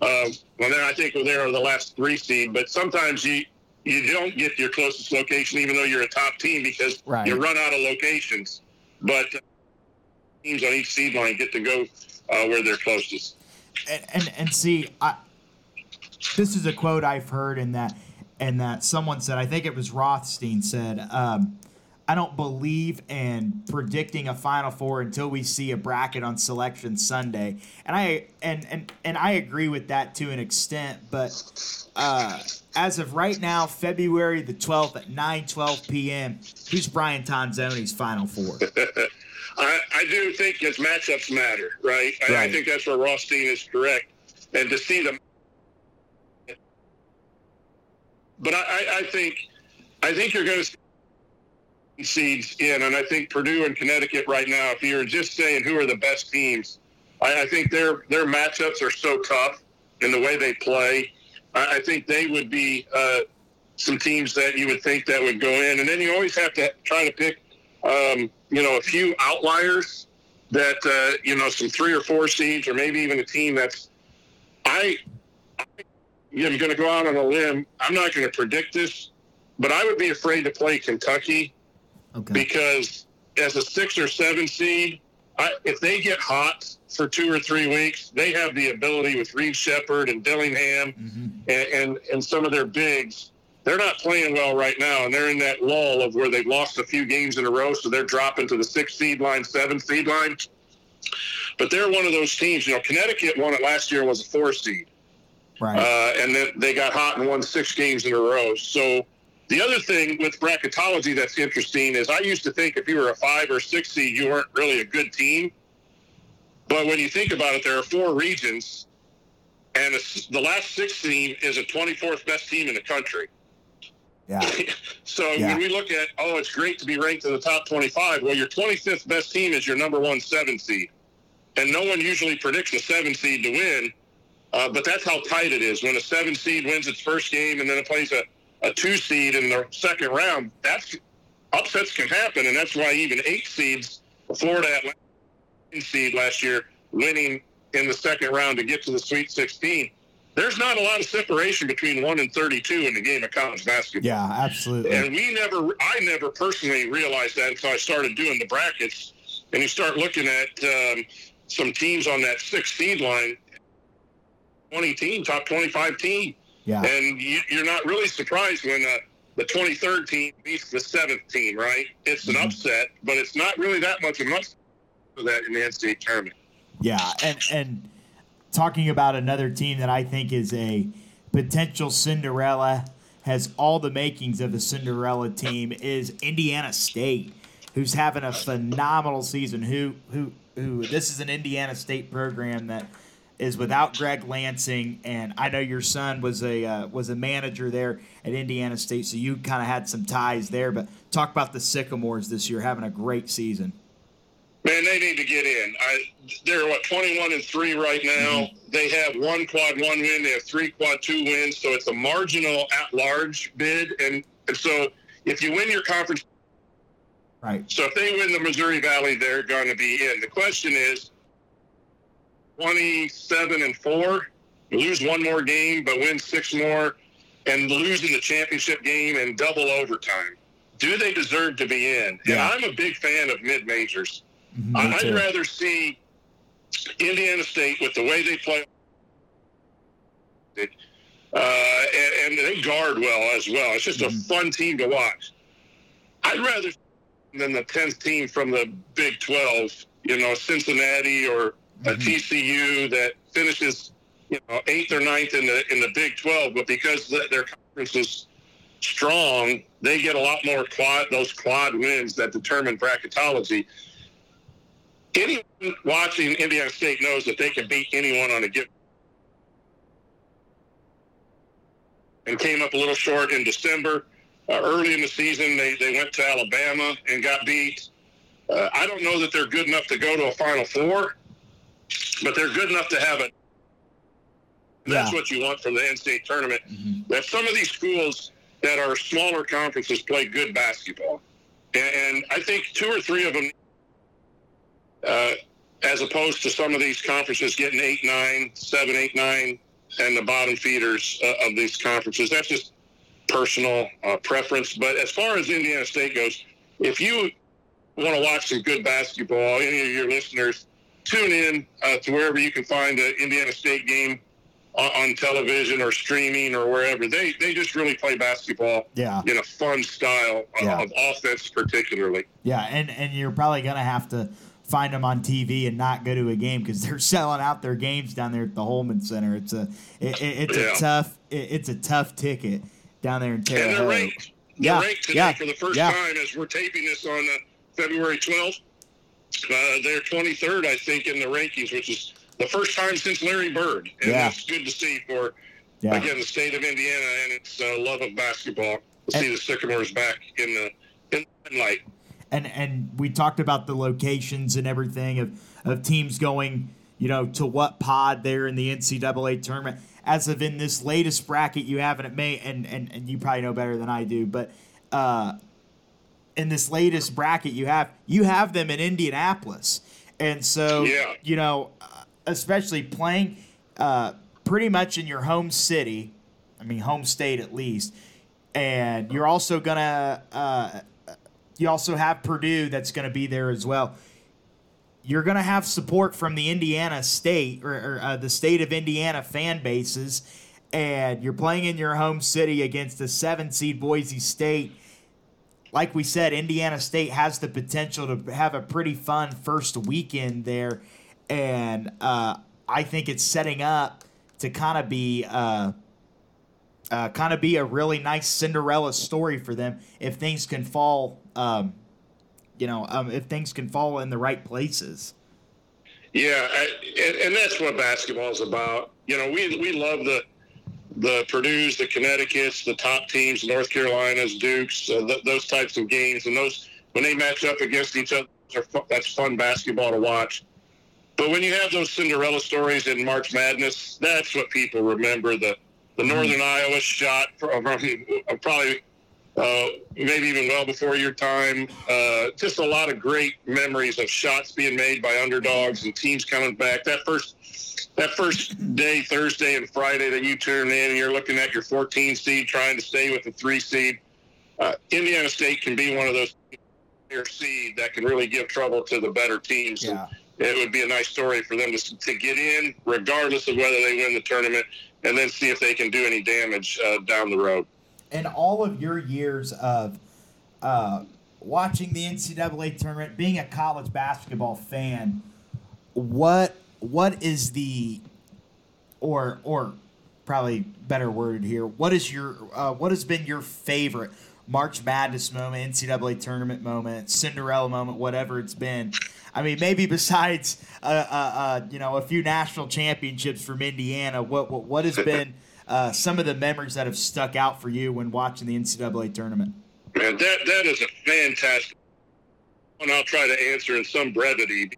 Uh, well, then I think they are the last three seed. But sometimes you you don't get your closest location even though you're a top team because Right. you run out of locations. But teams on each seed line get to go uh, where they're closest. and and, and see, I, this is a quote I've heard, and that and that someone said. I think it was Rothstein said. Um, I don't believe in predicting a Final Four until we see a bracket on Selection Sunday, and I and and and I agree with that to an extent. But uh, as of right now, February the twelfth at nine twelve p.m., who's Brian Tonsoni's Final Four? *laughs* I, I do think his matchups matter, right? I, I think that's where Rothstein is correct. And to see them, but I, I, I think, I think you're going to seeds in, and I think Purdue and Connecticut right now. If you're just saying who are the best teams, I, I think their their matchups are so tough in the way they play. I, I think they would be uh, some teams that you would think that would go in, and then you always have to try to pick um, you know, a few outliers that, uh, you know, some three or four seeds, or maybe even a team that's, I, I am going to go out on a limb. I'm not going to predict this, but I would be afraid to play Kentucky Okay. because as a six or seven seed, I, if they get hot for two or three weeks, they have the ability with Reed Sheppard and Dillingham hmm and, and and some of their bigs, they're not playing well right now, and they're in that lull of where they've lost a few games in a row, so they're dropping to the six seed line, seven seed line. But they're one of those teams. You know, Connecticut won it last year and was a four seed, Right. uh, and then they got hot and won six games in a row. So the other thing with bracketology that's interesting is I used to think if you were a five or six seed, you weren't really a good team. But when you think about it, there are four regions, and the last six team is a 24th best team in the country. yeah. *laughs* So Yeah. when we look at, oh, it's great to be ranked in the top 25. Well, your 25th best team is your number one seven seed, and no one usually predicts a seven seed to win. Uh, but that's how tight it is. When a seven seed wins its first game and then it plays a, a two seed in the second round, that's upsets can happen, and that's why even eight seeds, Florida Atlantic seed last year, winning in the second round to get to the Sweet 16. There's not a lot of separation between one and 32 in the game of college basketball. Yeah. Absolutely. And we never, I never personally realized that until I started doing the brackets. And you start looking at um, some teams on that six seed line, 20 team, top 25 team. Yeah. And you, you're not really surprised when uh, the 23rd team beats the seventh team, right? It's an Mhm. upset, but it's not really that much of an upset for that in the NCAA tournament. Yeah, and and talking about another team that I think is a potential Cinderella has all the makings of a Cinderella team is Indiana State, who's having a phenomenal season. Who who who? This is an Indiana State program that is without Greg Lansing, and I know your son was a uh, was a manager there at Indiana State, so you kind of had some ties there. But talk about the Sycamores this year having a great season. Man, they need to get in. I, they're what twenty one and three right now. They have one quad one win. They have three quad two wins. So it's a marginal at large bid, and and so if you win your conference, Right. so if they win the Missouri Valley, they're going to be in. The question is, twenty seven and four. lose one more game but win six more, and losing the championship game in double overtime. Do they deserve to be in? Yeah. And I'm a big fan of mid majors. Mhm, I'd too. rather see Indiana State with the way they play, uh, and, and they guard well as well. It's just Mhm. a fun team to watch. I'd rather than the tenth team from the Big Twelve, you know, Cincinnati or a Mhm. TCU that finishes, you know, eighth or ninth in the in the Big Twelve, but because their conference is strong, they get a lot more quad those quad wins that determine bracketology. Anyone watching Indiana State knows that they can beat anyone on a given. And came up a little short in December. Uh, early in the season, they, they went to Alabama and got beat. Uh, I don't know that they're good enough to go to a Final Four, but they're good enough to have it. That's Yeah. what you want from the NCAA tournament. Mhm. That some of these schools that are smaller conferences play good basketball, and I think two or three of them, uh, as opposed to some of these conferences getting eight, nine, seven, eight, nine, and the bottom feeders uh, of these conferences. That's just personal uh, preference. But as far as Indiana State goes, if you want to watch some good basketball, any of your listeners, tune in uh, to wherever you can find an Indiana State game on, on television or streaming or wherever. They they just really play basketball Yeah. in a fun style of, Yeah. of offense, particularly. Yeah, and and you're probably gonna have to find them on TV and not go to a game because *laughs* they're selling out their games down there at the Hulman Center. It's a it, it- it's Yeah. a tough it, it's a tough ticket down there in Terre Haute. Yeah, ranked today yeah, for the first yeah. time as we're taping this on uh, February 12th. Uh, they're 23rd, I think, in the rankings, which is the first time since Larry Bird. And Yeah. that's good to see for, Yeah. again, the state of Indiana and its uh, love of basketball to And- see the Sycamores back in the in the limelight. and and we talked about the locations and everything of of teams going, you know, to what pod there in the NCAA tournament. As of in this latest bracket you have, and it may, and and, and you probably know better than I do, but uh, in this latest bracket you have, you have them in Indianapolis, and so Yeah. you know, uh, especially playing uh, pretty much in your home city, I mean home state at least, and you're also gonna. Uh, you also have Purdue that's going to be there as well. You're going to have support from the Indiana State or, or uh, the state of Indiana fan bases, and you're playing in your home city against the seven seed Boise State. Like we said, Indiana State has the potential to have a pretty fun first weekend there, and uh, I think it's setting up to kind of be. Uh, uh, kind of be a really nice Cinderella story for them if things can fall, um, you know, um, if things can fall in the right places. Yeah, I, and, and that's what basketball is about. You know, we we love the the Purdue's, the Connecticut's, the top teams, North Carolina's, Duke's, uh, th- those types of games, and those when they match up against each other, fu- that's fun basketball to watch. But when you have those Cinderella stories in March Madness, that's what people remember. The the Northern Iowa shot from, from uh, probably uh, maybe even well before your time. Uh, just a lot of great memories of shots being made by underdogs and teams coming back. That first that first day, Thursday and Friday that you turn in, and you're looking at your 14 seed trying to stay with the three seed. Uh, Indiana State can be one of those seed that can really give trouble to the better teams. And it would be a nice story for them to, to get in, regardless of whether they win the tournament, and then see if they can do any damage uh, down the road. In all of your years of uh, watching the NCAA tournament, being a college basketball fan, what what is the or or probably better word here? What is your uh, what has been your favorite March Madness moment, NCAA tournament moment, Cinderella moment, whatever it's been? I mean, maybe besides uh, uh, uh, you know a few national championships from Indiana, what what, what has been *laughs* uh, some of the memories that have stuck out for you when watching the NCAA tournament? Man, that that is a fantastic one. I'll try to answer in some brevity.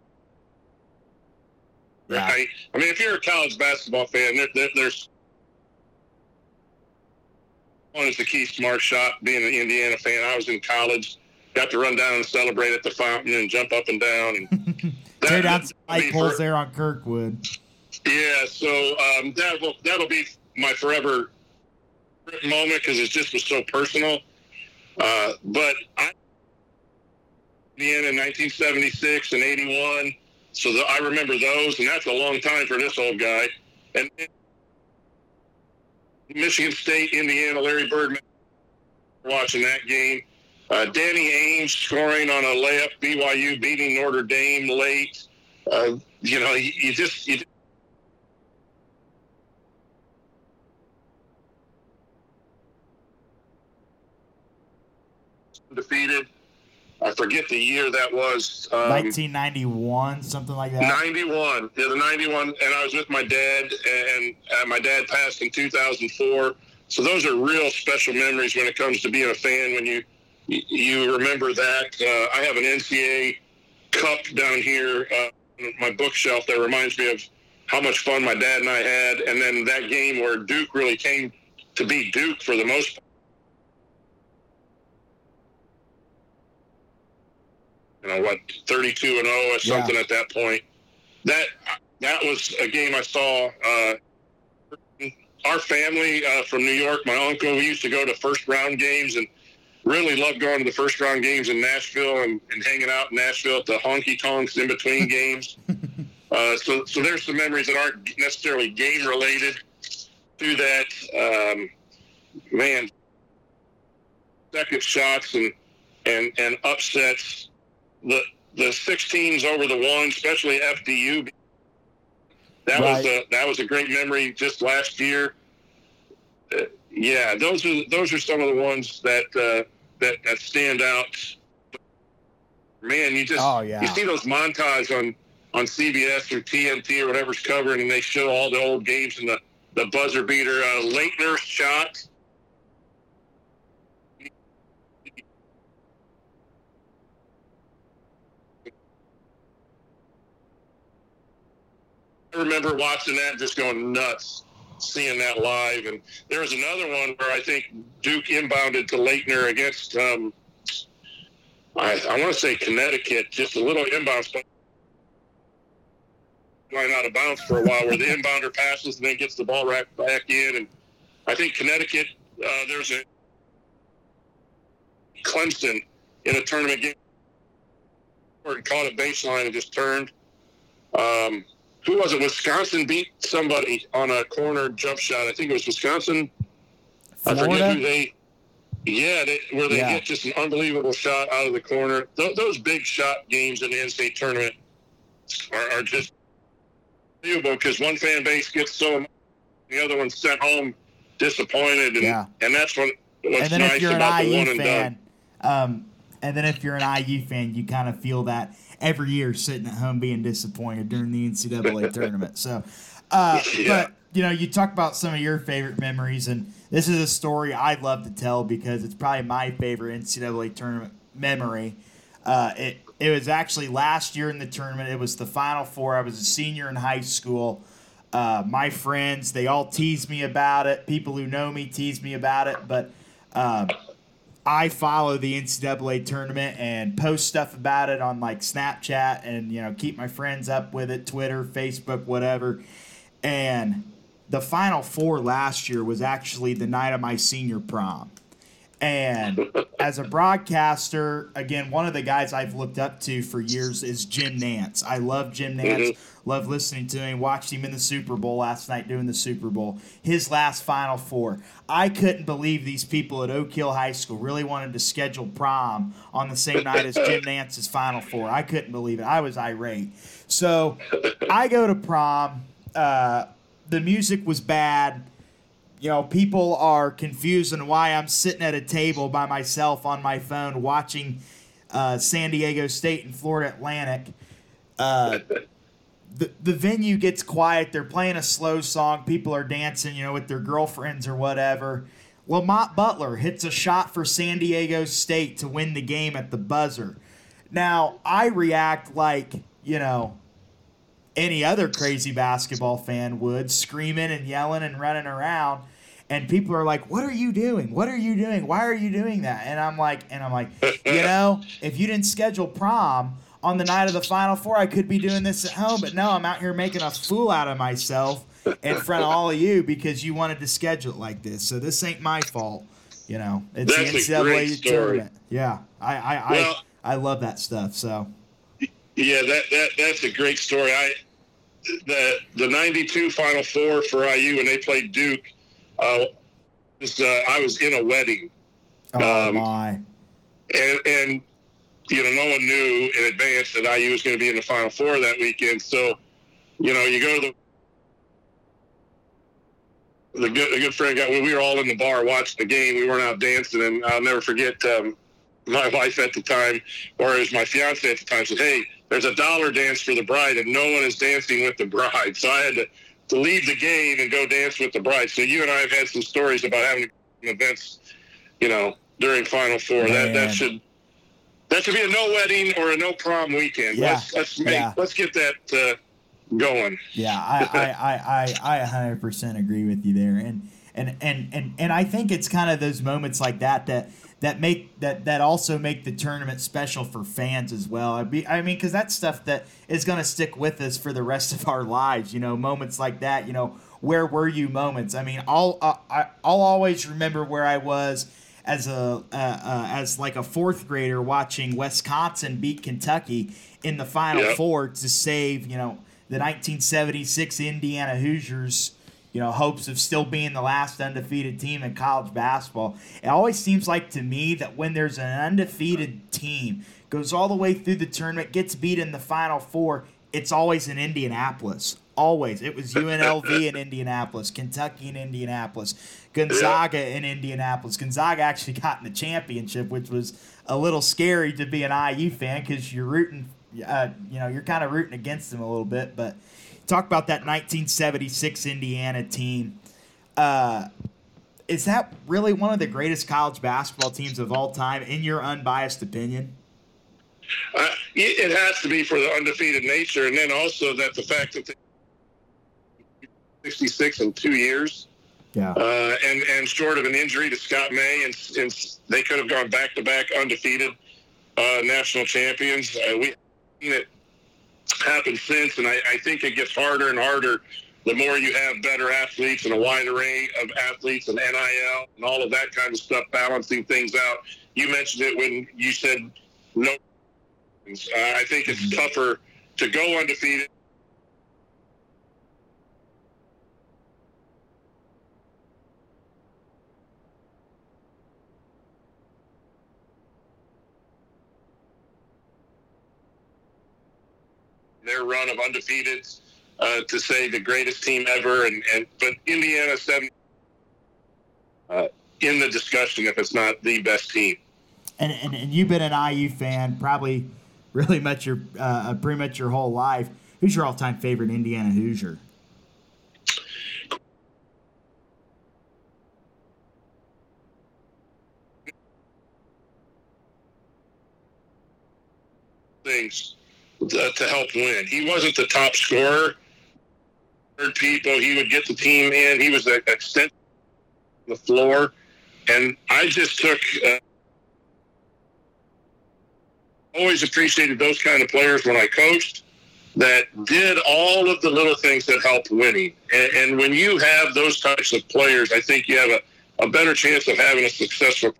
Yeah. Right? I mean, if you're a college basketball fan, there, there, there's one is the Keith Smart shot. Being an Indiana fan, I was in college, got to run down and celebrate at the fountain and jump up and down. And Tear down some light poles there on Kirkwood. Yeah, so um, that will that'll be my forever moment because it just was so personal. Uh, but I in in 1976 and 81, so the, I remember those, and that's a long time for this old guy. And Michigan State, Indiana, Larry Bird watching that game. Uh, Danny Ainge scoring on a layup, BYU beating Notre Dame late. Uh, you know, you, you just you defeated. I forget the year that was. Um, 1991, something like that. 91. Yeah, the 91. And I was with my dad, and uh, my dad passed in 2004. So those are real special memories when it comes to being a fan. When you you remember that, uh, I have an NCAA cup down here, uh, my bookshelf that reminds me of how much fun my dad and I had, and then that game where Duke really came to beat Duke for the most part you know what, 32 and 0 or something yeah. at that point. That that was a game I saw. Uh, our family uh, from New York, my uncle, we used to go to first round games and really loved going to the first round games in Nashville and, and hanging out in Nashville at the honky tonks in between *laughs* games. Uh, so, so there's some memories that aren't necessarily game related to that. Um, man, second shots and and and upsets the the six teams over the one, especially FDU. That right. was a that was a great memory just last year. Uh, yeah, those are those are some of the ones that uh, that that stand out. Man, you just oh, yeah. you see those montages on on CBS or TNT or whatever's covering, and they show all the old games and the the buzzer beater uh, Laettner shot I remember watching that and just going nuts seeing that live. And there was another one where I think Duke inbounded to Laettner against, um, I, I want to say Connecticut, just a little inbound spot. Line out of bounds for a while, where the *laughs* inbounder passes and then gets the ball right back in. And I think Connecticut, uh, there's a Clemson in a tournament game where it caught a baseline and just turned. Um, who was it? Wisconsin beat somebody on a corner jump shot. I think it was Wisconsin. Florida? I forget who they. Yeah, they, where they yeah. get just an unbelievable shot out of the corner. Th- those big shot games in the NCAA tournament are, are just unbelievable because one fan base gets so, the other one's sent home disappointed, and yeah. and that's what what's nice about the one fan, and done. Um, and then if you're an IU fan, you kind of feel that every year sitting at home being disappointed during the NCAA tournament. So, uh, *laughs* yeah. but you know, you talk about some of your favorite memories, and this is a story I'd love to tell because it's probably my favorite NCAA tournament memory. Uh, it it was actually last year in the tournament. It was the Final Four. I was a senior in high school. Uh, my friends, they all tease me about it. People who know me tease me about it, but. Um, I follow the NCAA tournament and post stuff about it on like Snapchat and you know keep my friends up with it, Twitter, Facebook, whatever. And the Final Four last year was actually the night of my senior prom. And as a broadcaster, again, one of the guys I've looked up to for years is Jim Nantz. I love Jim Nantz. Mm-hmm. Love listening to him. Watched him in the Super Bowl last night doing the Super Bowl. His last Final Four. I couldn't believe these people at Oak Hill High School really wanted to schedule prom on the same night as Jim Nantz's Final Four. I couldn't believe it. I was irate. So I go to prom. Uh, the music was bad. You know, people are confused on why I'm sitting at a table by myself on my phone watching uh, San Diego State and Florida Atlantic. Uh, *laughs* the, the venue gets quiet. They're playing a slow song. People are dancing, you know, with their girlfriends or whatever. Lamont Butler hits a shot for San Diego State to win the game at the buzzer. Now, I react like, you know, any other crazy basketball fan would, screaming and yelling and running around. And people are like, "What are you doing? What are you doing? Why are you doing that?" And I'm like, and I'm like, you know, if you didn't schedule prom on the night of the Final Four, I could be doing this at home, but no, I'm out here making a fool out of myself in front of all of you because you wanted to schedule it like this. So this ain't my fault. You know, it's That's the NCAA tournament. Yeah, I I, Well- I I love that stuff. So Yeah, that, that that's a great story. I the the '92 Final Four for IU when they played Duke. Uh, was, uh, I was in a wedding, oh Um, my, and and you know no one knew in advance that IU was going to be in the Final Four that weekend. So, you know, you go to the the good, a good friend got. We were all in the bar watching the game. We weren't out dancing, and I'll never forget. Um, my *laughs* wife at the time, or as my fiance at the time, said, "Hey, there's a dollar dance for the bride, and no one is dancing with the bride." So I had to, to leave the game and go dance with the bride. So you and I have had some stories about having events, you know, during Final Four. That that should that should be a no wedding or a no prom weekend. Yeah. Let's let's make Yeah. let's get that uh, going. yeah, I I, I, I I 100% agree with you there, and and and and and I think it's kind of those moments like that that that make that that also make the tournament special for fans as well. I be I mean because that's stuff that is going to stick with us for the rest of our lives. You know, moments like that. You know, where were you moments? I mean, I'll uh, I, I'll always remember where I was as a uh, uh, as like a fourth grader watching Wisconsin beat Kentucky in the Final Yep. Four to save you know the 1976 Indiana Hoosiers you know, hopes of still being the last undefeated team in college basketball. It always seems like to me that when there's an undefeated team, goes all the way through the tournament, gets beat in the final four, it's always in Indianapolis. Always. It was UNLV in Indianapolis, Kentucky in Indianapolis, Gonzaga in Indianapolis. Gonzaga actually got in the championship, which was a little scary to be an IU fan because you're rooting, uh, you know, you're kind of rooting against them a little bit. But talk about that 1976 Indiana team. Uh, is that really one of the greatest college basketball teams of all time, in your unbiased opinion? Uh, it has to be for the undefeated nature, and then also that the fact that they 66 in two years, Yeah. uh, and and short of an injury to Scott May, and, and they could have gone back to back undefeated uh, national champions. Uh, we it happen since, and I, I think it gets harder and harder the more you have better athletes and a wide array of athletes and NIL and all of that kind of stuff balancing things out. You mentioned it when you said no. Uh, I think it's tougher to go undefeated. Their run of undefeated uh, to say the greatest team ever, and, and but Indiana seven uh, in the discussion if it's not the best team. And, and, and you've been an IU fan probably really much your uh, pretty much your whole life. Who's your all-time favorite Indiana Hoosier? things to, to help win. He wasn't the top scorer. Third people, he would get the team in. He was the extent the floor, and I just took. Uh, always appreciated those kind of players when I coached that did all of the little things that help winning. And, and when you have those types of players, I think you have a, a better chance of having a successful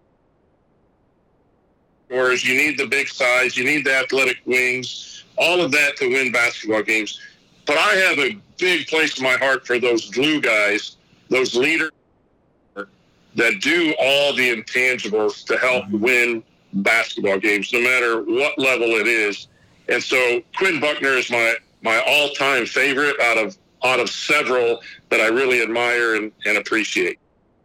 Whereas you need the big size, you need the athletic wings, all of that to win basketball games. But I have a big place in my heart for those glue guys, those leaders that do all the intangibles to help win basketball games, no matter what level it is. And so Quinn Buckner is my my all time favorite out of out of several that I really admire and, and appreciate.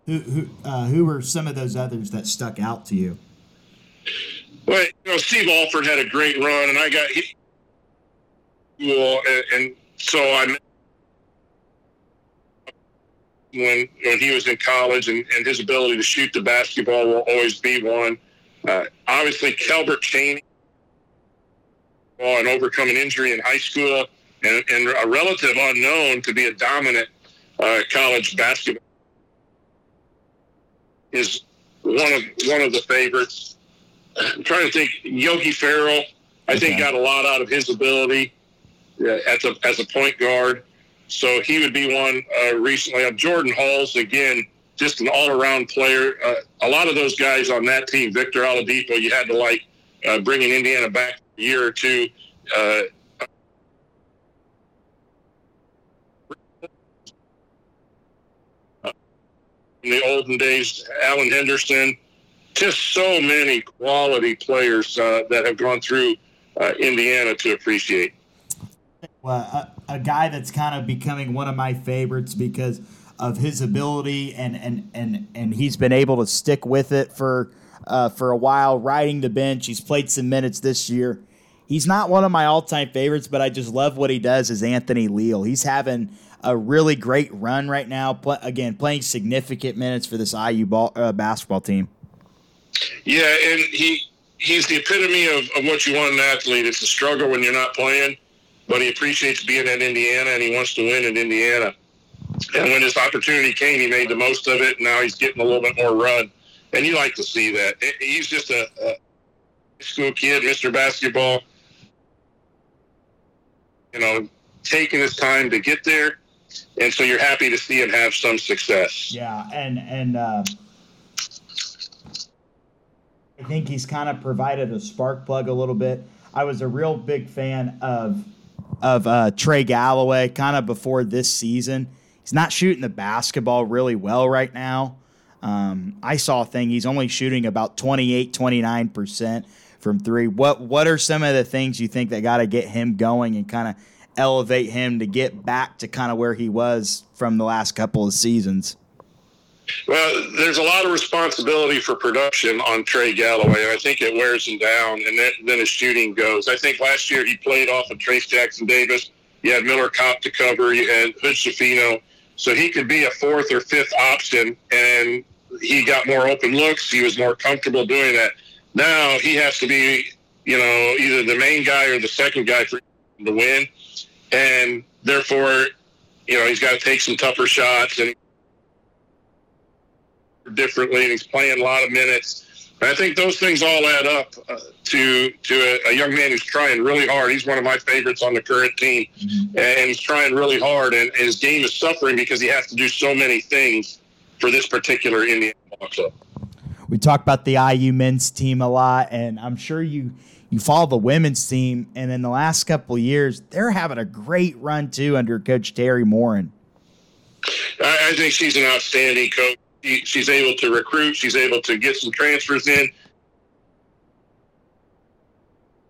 Who who uh, who were some of those others that stuck out to you? Well, you know, Steve Alford had a great run, and I got he, well, and, and so I when when he was in college, and, and his ability to shoot the basketball will always be one. Uh, obviously, Calbert Cheaney, and overcome an injury in high school, and, and a relative unknown to be a dominant uh, college basketball is one of one of the favorites. I'm trying to think. Yogi Ferrell I okay. think got a lot out of his ability as a as a point guard. So he would be one uh, recently. Uh, Jordan Hulls again, just an all around player. Uh, a lot of those guys on that team, Victor Oladipo, you had to like uh, bringing Indiana back a year or two. Uh, in the olden days, Alan Henderson, just so many quality players uh, that have gone through uh, Indiana to appreciate. Well, a, a, guy that's kind of becoming one of my favorites because of his ability and and and and he's been able to stick with it for uh, for a while, riding the bench. He's played some minutes this year. He's not one of my all-time favorites, but I just love what he does. Is Anthony Leal? He's having a really great run right now. Again, playing significant minutes for this IU ball, uh, basketball team. Yeah, and he he's the epitome of, of what you want an athlete. It's a struggle when you're not playing, but he appreciates being at Indiana and he wants to win in Indiana. And when his opportunity came, he made the most of it. Now he's getting a little bit more run, and you like to see that. He's just a, a school kid, Mr. Basketball. You know, taking his time to get there, and so you're happy to see him have some success. Yeah, and and uh, I think he's kind of provided a spark plug a little bit. I was a real big fan of of uh, Trey Galloway kind of before this season. He's not shooting the basketball really well right now. Um, I saw a thing. He's only shooting about 28, 29% from three. What what are some of the things you think that got to get him going and kind of elevate him to get back to kind of where he was from the last couple of seasons? Well, there's a lot of responsibility for production on Trey Galloway, and I think it wears him down, and then, then his shooting goes. I think last year he played off of Trayce Jackson Davis. You had Miller Kopp to cover. You had Hood Schifino. So he could be a fourth or fifth option, and he got more open looks. He was more comfortable doing that. Now he has to be, you know, either the main guy or the second guy for the win, and therefore, you know, he's got to take some tougher shots and differently, and he's playing a lot of minutes. I think those things all add up uh, to to a, a, young man who's trying really hard. He's one of my favorites on the current team, mm-hmm. and he's trying really hard. And, and, his game is suffering because he has to do so many things for this particular Indian ball club. We talk about the IU men's team a lot, and I'm sure you you follow the women's team. And in the last couple years, they're having a great run too under Coach Teri Moren. I, I think she's an outstanding coach she, she's able to recruit. She's able to get some transfers in.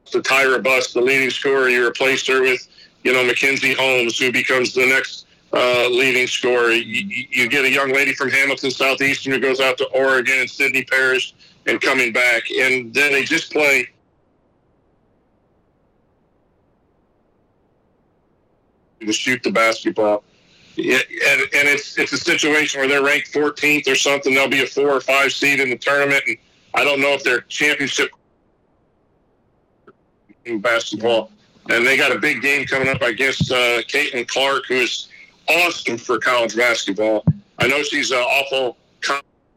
To Tyra Buss, the leading scorer, you replaced her with, you know, Mackenzie Holmes, who becomes the next uh, leading scorer. You, you, get a young lady from Hamilton Southeastern who goes out to Oregon and Sydney Parrish and coming back. And then they just play to shoot the basketball and, and it's it's a situation where they're ranked 14th or something. They'll be a four or five seed in the tournament, and I don't know if they're championship in basketball. And they got a big game coming up against uh, Caitlin Clark, who is awesome for college basketball. I know she's uh, awful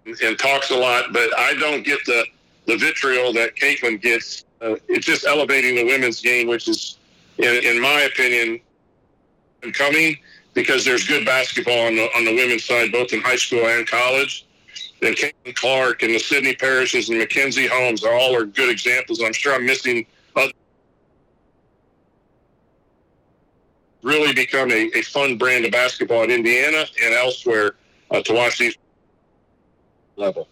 and talks a lot, but I don't get the the vitriol that Caitlin gets. Uh, it's just elevating the women's game, which is, in, in my opinion, coming because there's good basketball on the on the women's side, both in high school and college. And Caitlin Clark and the Sydney Parrishes and Mackenzie Holmes are all are good examples. I'm sure I'm missing other. Really become a, a fun brand of basketball in Indiana and elsewhere uh, to watch these level.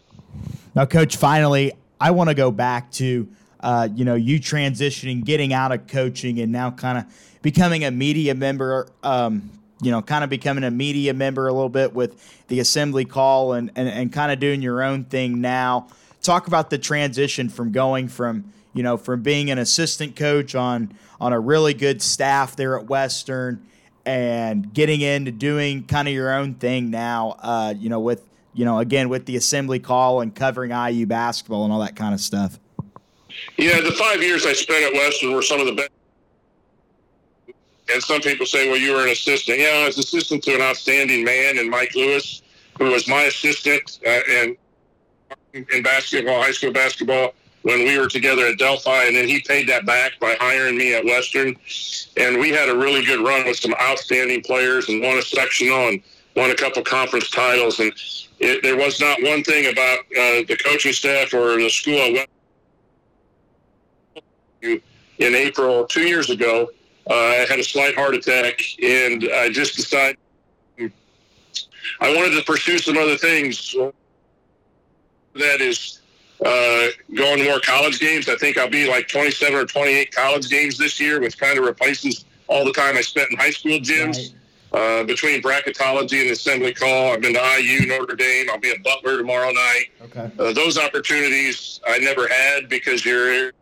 Now, Coach, finally, I want to go back to uh, you know you transitioning, getting out of coaching, and now kind of becoming a media member. Um, you know, kind of becoming a media member a little bit with the assembly call and, and, and kind of doing your own thing now. Talk about the transition from going from, you know, from being an assistant coach on on a really good staff there at Western and getting into doing kind of your own thing now, uh, you know, with, you know, again, with the assembly call and covering IU basketball and all that kind of stuff. Yeah, the five years I spent at Western were some of the best and some people say, well, you were an assistant. Yeah, I was assistant to an outstanding man and Mike Lewis, who was my assistant uh, in, in basketball, high school basketball. when we were together at Delphi, and then he paid that back by hiring me at Western. And we had a really good run with some outstanding players and won a sectional and won a couple conference titles. And it, there was not one thing about uh, the coaching staff or the school in April two years ago. Uh, I had a slight heart attack, and I just decided I wanted to pursue some other things. That is uh, going to more college games. I think I'll be like 27 or 28 college games this year, which kind of replaces all the time I spent in high school gyms. Right. Uh, between bracketology and assembly call, I've been to IU, Notre Dame. I'll be at Butler tomorrow night. Okay. Uh, those opportunities I never had because you're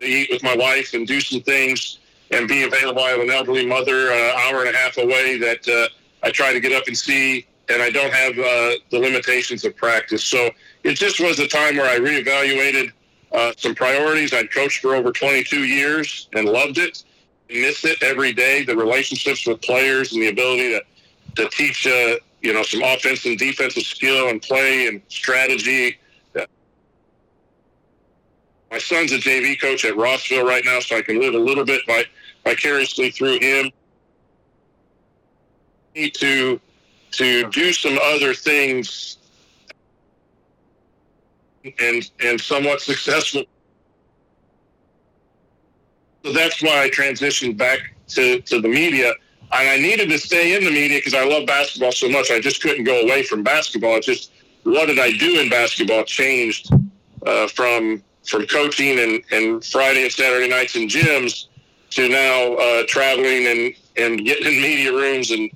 eat with my wife and do some things and be available. I have an elderly mother, an uh, hour and a half away that uh, I try to get up and see, and I don't have uh, the limitations of practice. So it just was a time where I reevaluated uh, some priorities. I'd coached for over 22 years and loved it, miss it every day. The relationships with players and the ability to to teach, uh, you know, some offensive and defensive skill and play and strategy my son's a JV coach at Rossville right now, so I can live a little bit by, vicariously through him. Need to to do some other things and and somewhat successful. So that's why I transitioned back to, to the media. And I needed to stay in the media because I love basketball so much. I just couldn't go away from basketball. It's just what did I do in basketball changed uh, from from coaching and, and Friday and Saturday nights in gyms to now uh, traveling and, and getting in media rooms and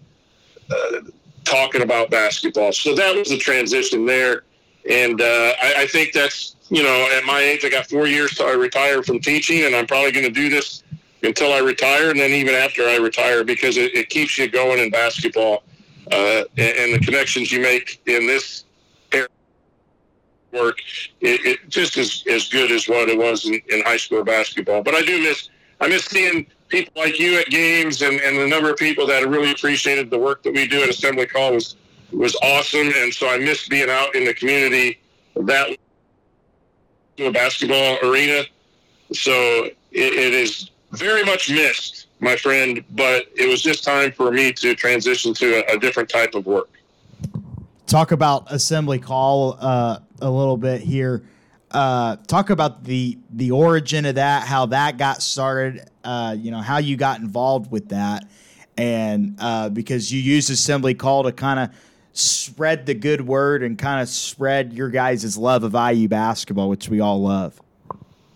uh, talking about basketball. So that was the transition there. And uh, I, I, think that's, you know, at my age, I got four years till I retire from teaching, and I'm probably going to do this until I retire and then even after I retire because it, it keeps you going in basketball. Uh, and, and the connections you make in this work it, it just as, as good as what it was in, in, high school basketball. But I do miss I miss seeing people like you at games and, and the number of people that really appreciated the work that we do at Assembly Call was was awesome. And so I miss being out in the community that a basketball arena. So it, it is very much missed, my friend. But it was just time for me to transition to a, a different type of work talk about assembly call uh, a little bit here. Uh, talk about the the origin of that, how that got started. Uh, you know how you got involved with that, and uh, because you used assembly call to kind of spread the good word and kind of spread your guys' love of IU basketball, which we all love.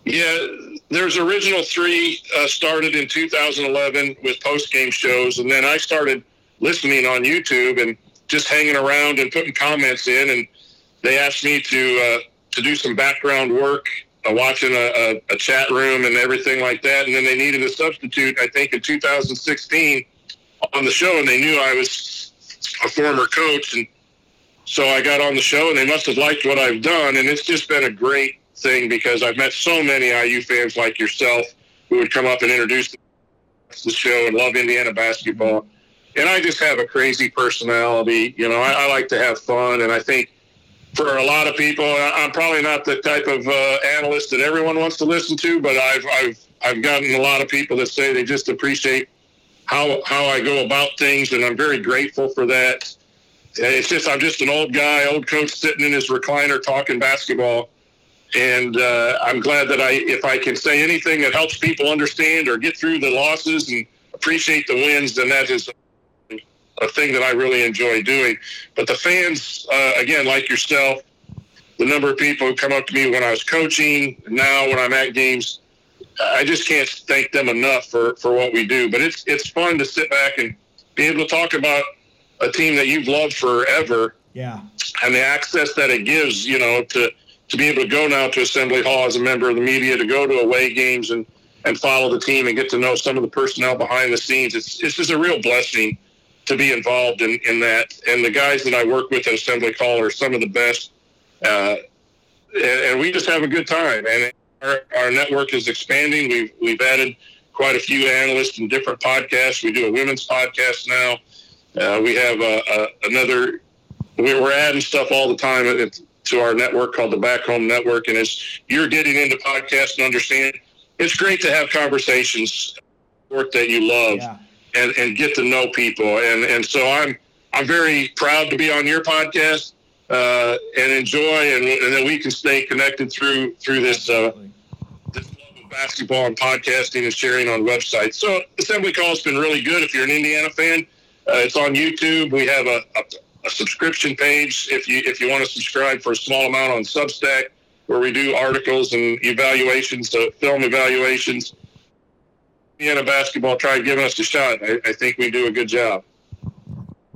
Yeah, there's original three uh, started in 2011 with post game shows, and then I started listening on YouTube and just hanging around and putting comments in, and they asked me to uh, to do some background work, uh, watching a, a, a, chat room and everything like that. And then they needed a substitute, I think, in 2016 on the show, and they knew I was a former coach, and so I got on the show, and they must have liked what I've done, and it's just been a great thing because I've met so many IU fans like yourself who would come up and introduce the show and love Indiana basketball and I just have a crazy personality. You know, I, I, like to have fun, and I think for a lot of people, I'm probably not the type of uh, analyst that everyone wants to listen to, but I've I've I've gotten a lot of people that say they just appreciate how how I go about things, and I'm very grateful for that. It's just I'm just an old guy, old coach sitting in his recliner talking basketball. And uh, I'm glad that I, if I can say anything that helps people understand or get through the losses and appreciate the wins, then that is a thing that I really enjoy doing. But the fans, uh, again, like yourself, the number of people who come up to me when I was coaching, now when I'm at games, I just can't thank them enough for, for what we do. But it's it's fun to sit back and be able to talk about a team that you've loved forever. Yeah. And the access that it gives, you know, to to be able to go now to Assembly Hall as a member of the media, to go to away games and and follow the team and get to know some of the personnel behind the scenes. It's it's just a real blessing to be involved in, in that. And the guys that I work with at Assembly Call are some of the best. Uh, and, and, we just have a good time. And our, our network is expanding. We've, we've added quite a few analysts and different podcasts. We do a women's podcast now. Uh, we have a, a, another we're adding stuff all the time to our network called the Back Home Network. And as you're getting into podcasts and understand, it's great to have conversations work that you love yeah. And, and get to know people. And, and so I'm, I'm very proud to be on your podcast uh, and enjoy, and, and, then we can stay connected through, through this, uh, this love of basketball and podcasting and sharing on websites. So Assembly Call has been really good. If you're an Indiana fan, uh, it's on YouTube. We have a, a a subscription page if you if you want to subscribe for a small amount on Substack, where we do articles and evaluations, uh, film evaluations. Indiana basketball tried giving us a shot. I, I, think we do a good job.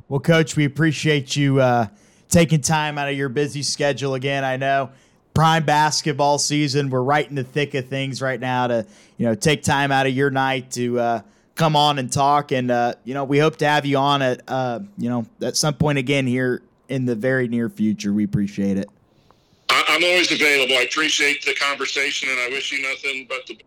Well, Coach, we appreciate you uh, taking time out of your busy schedule again. I know prime basketball season. We're right in the thick of things right now to you know take time out of your night to. Uh, come on and talk. And uh, you know, we hope to have you on at uh, you know at some point again here in the very near future. We appreciate it. I'm always available. I appreciate the conversation, and I wish you nothing but the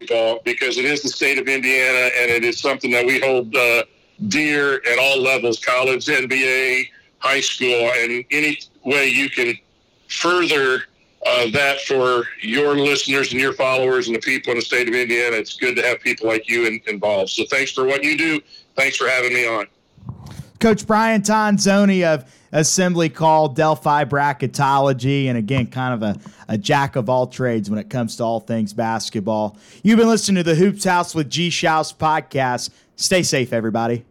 because it is the state of Indiana, and it is something that we hold uh, dear at all levels: college, NBA, high school, and any way you can further uh, that for your listeners and your followers and the people in the state of Indiana. It's good to have people like you in, involved. So thanks for what you do. Thanks for having me on. Coach Brian Tonsoni of Assembly Call Delphi Bracketology, and again, kind of a, a jack of all trades when it comes to all things basketball. You've been listening to the Hoops House with G. Shouse podcast. Stay safe, everybody.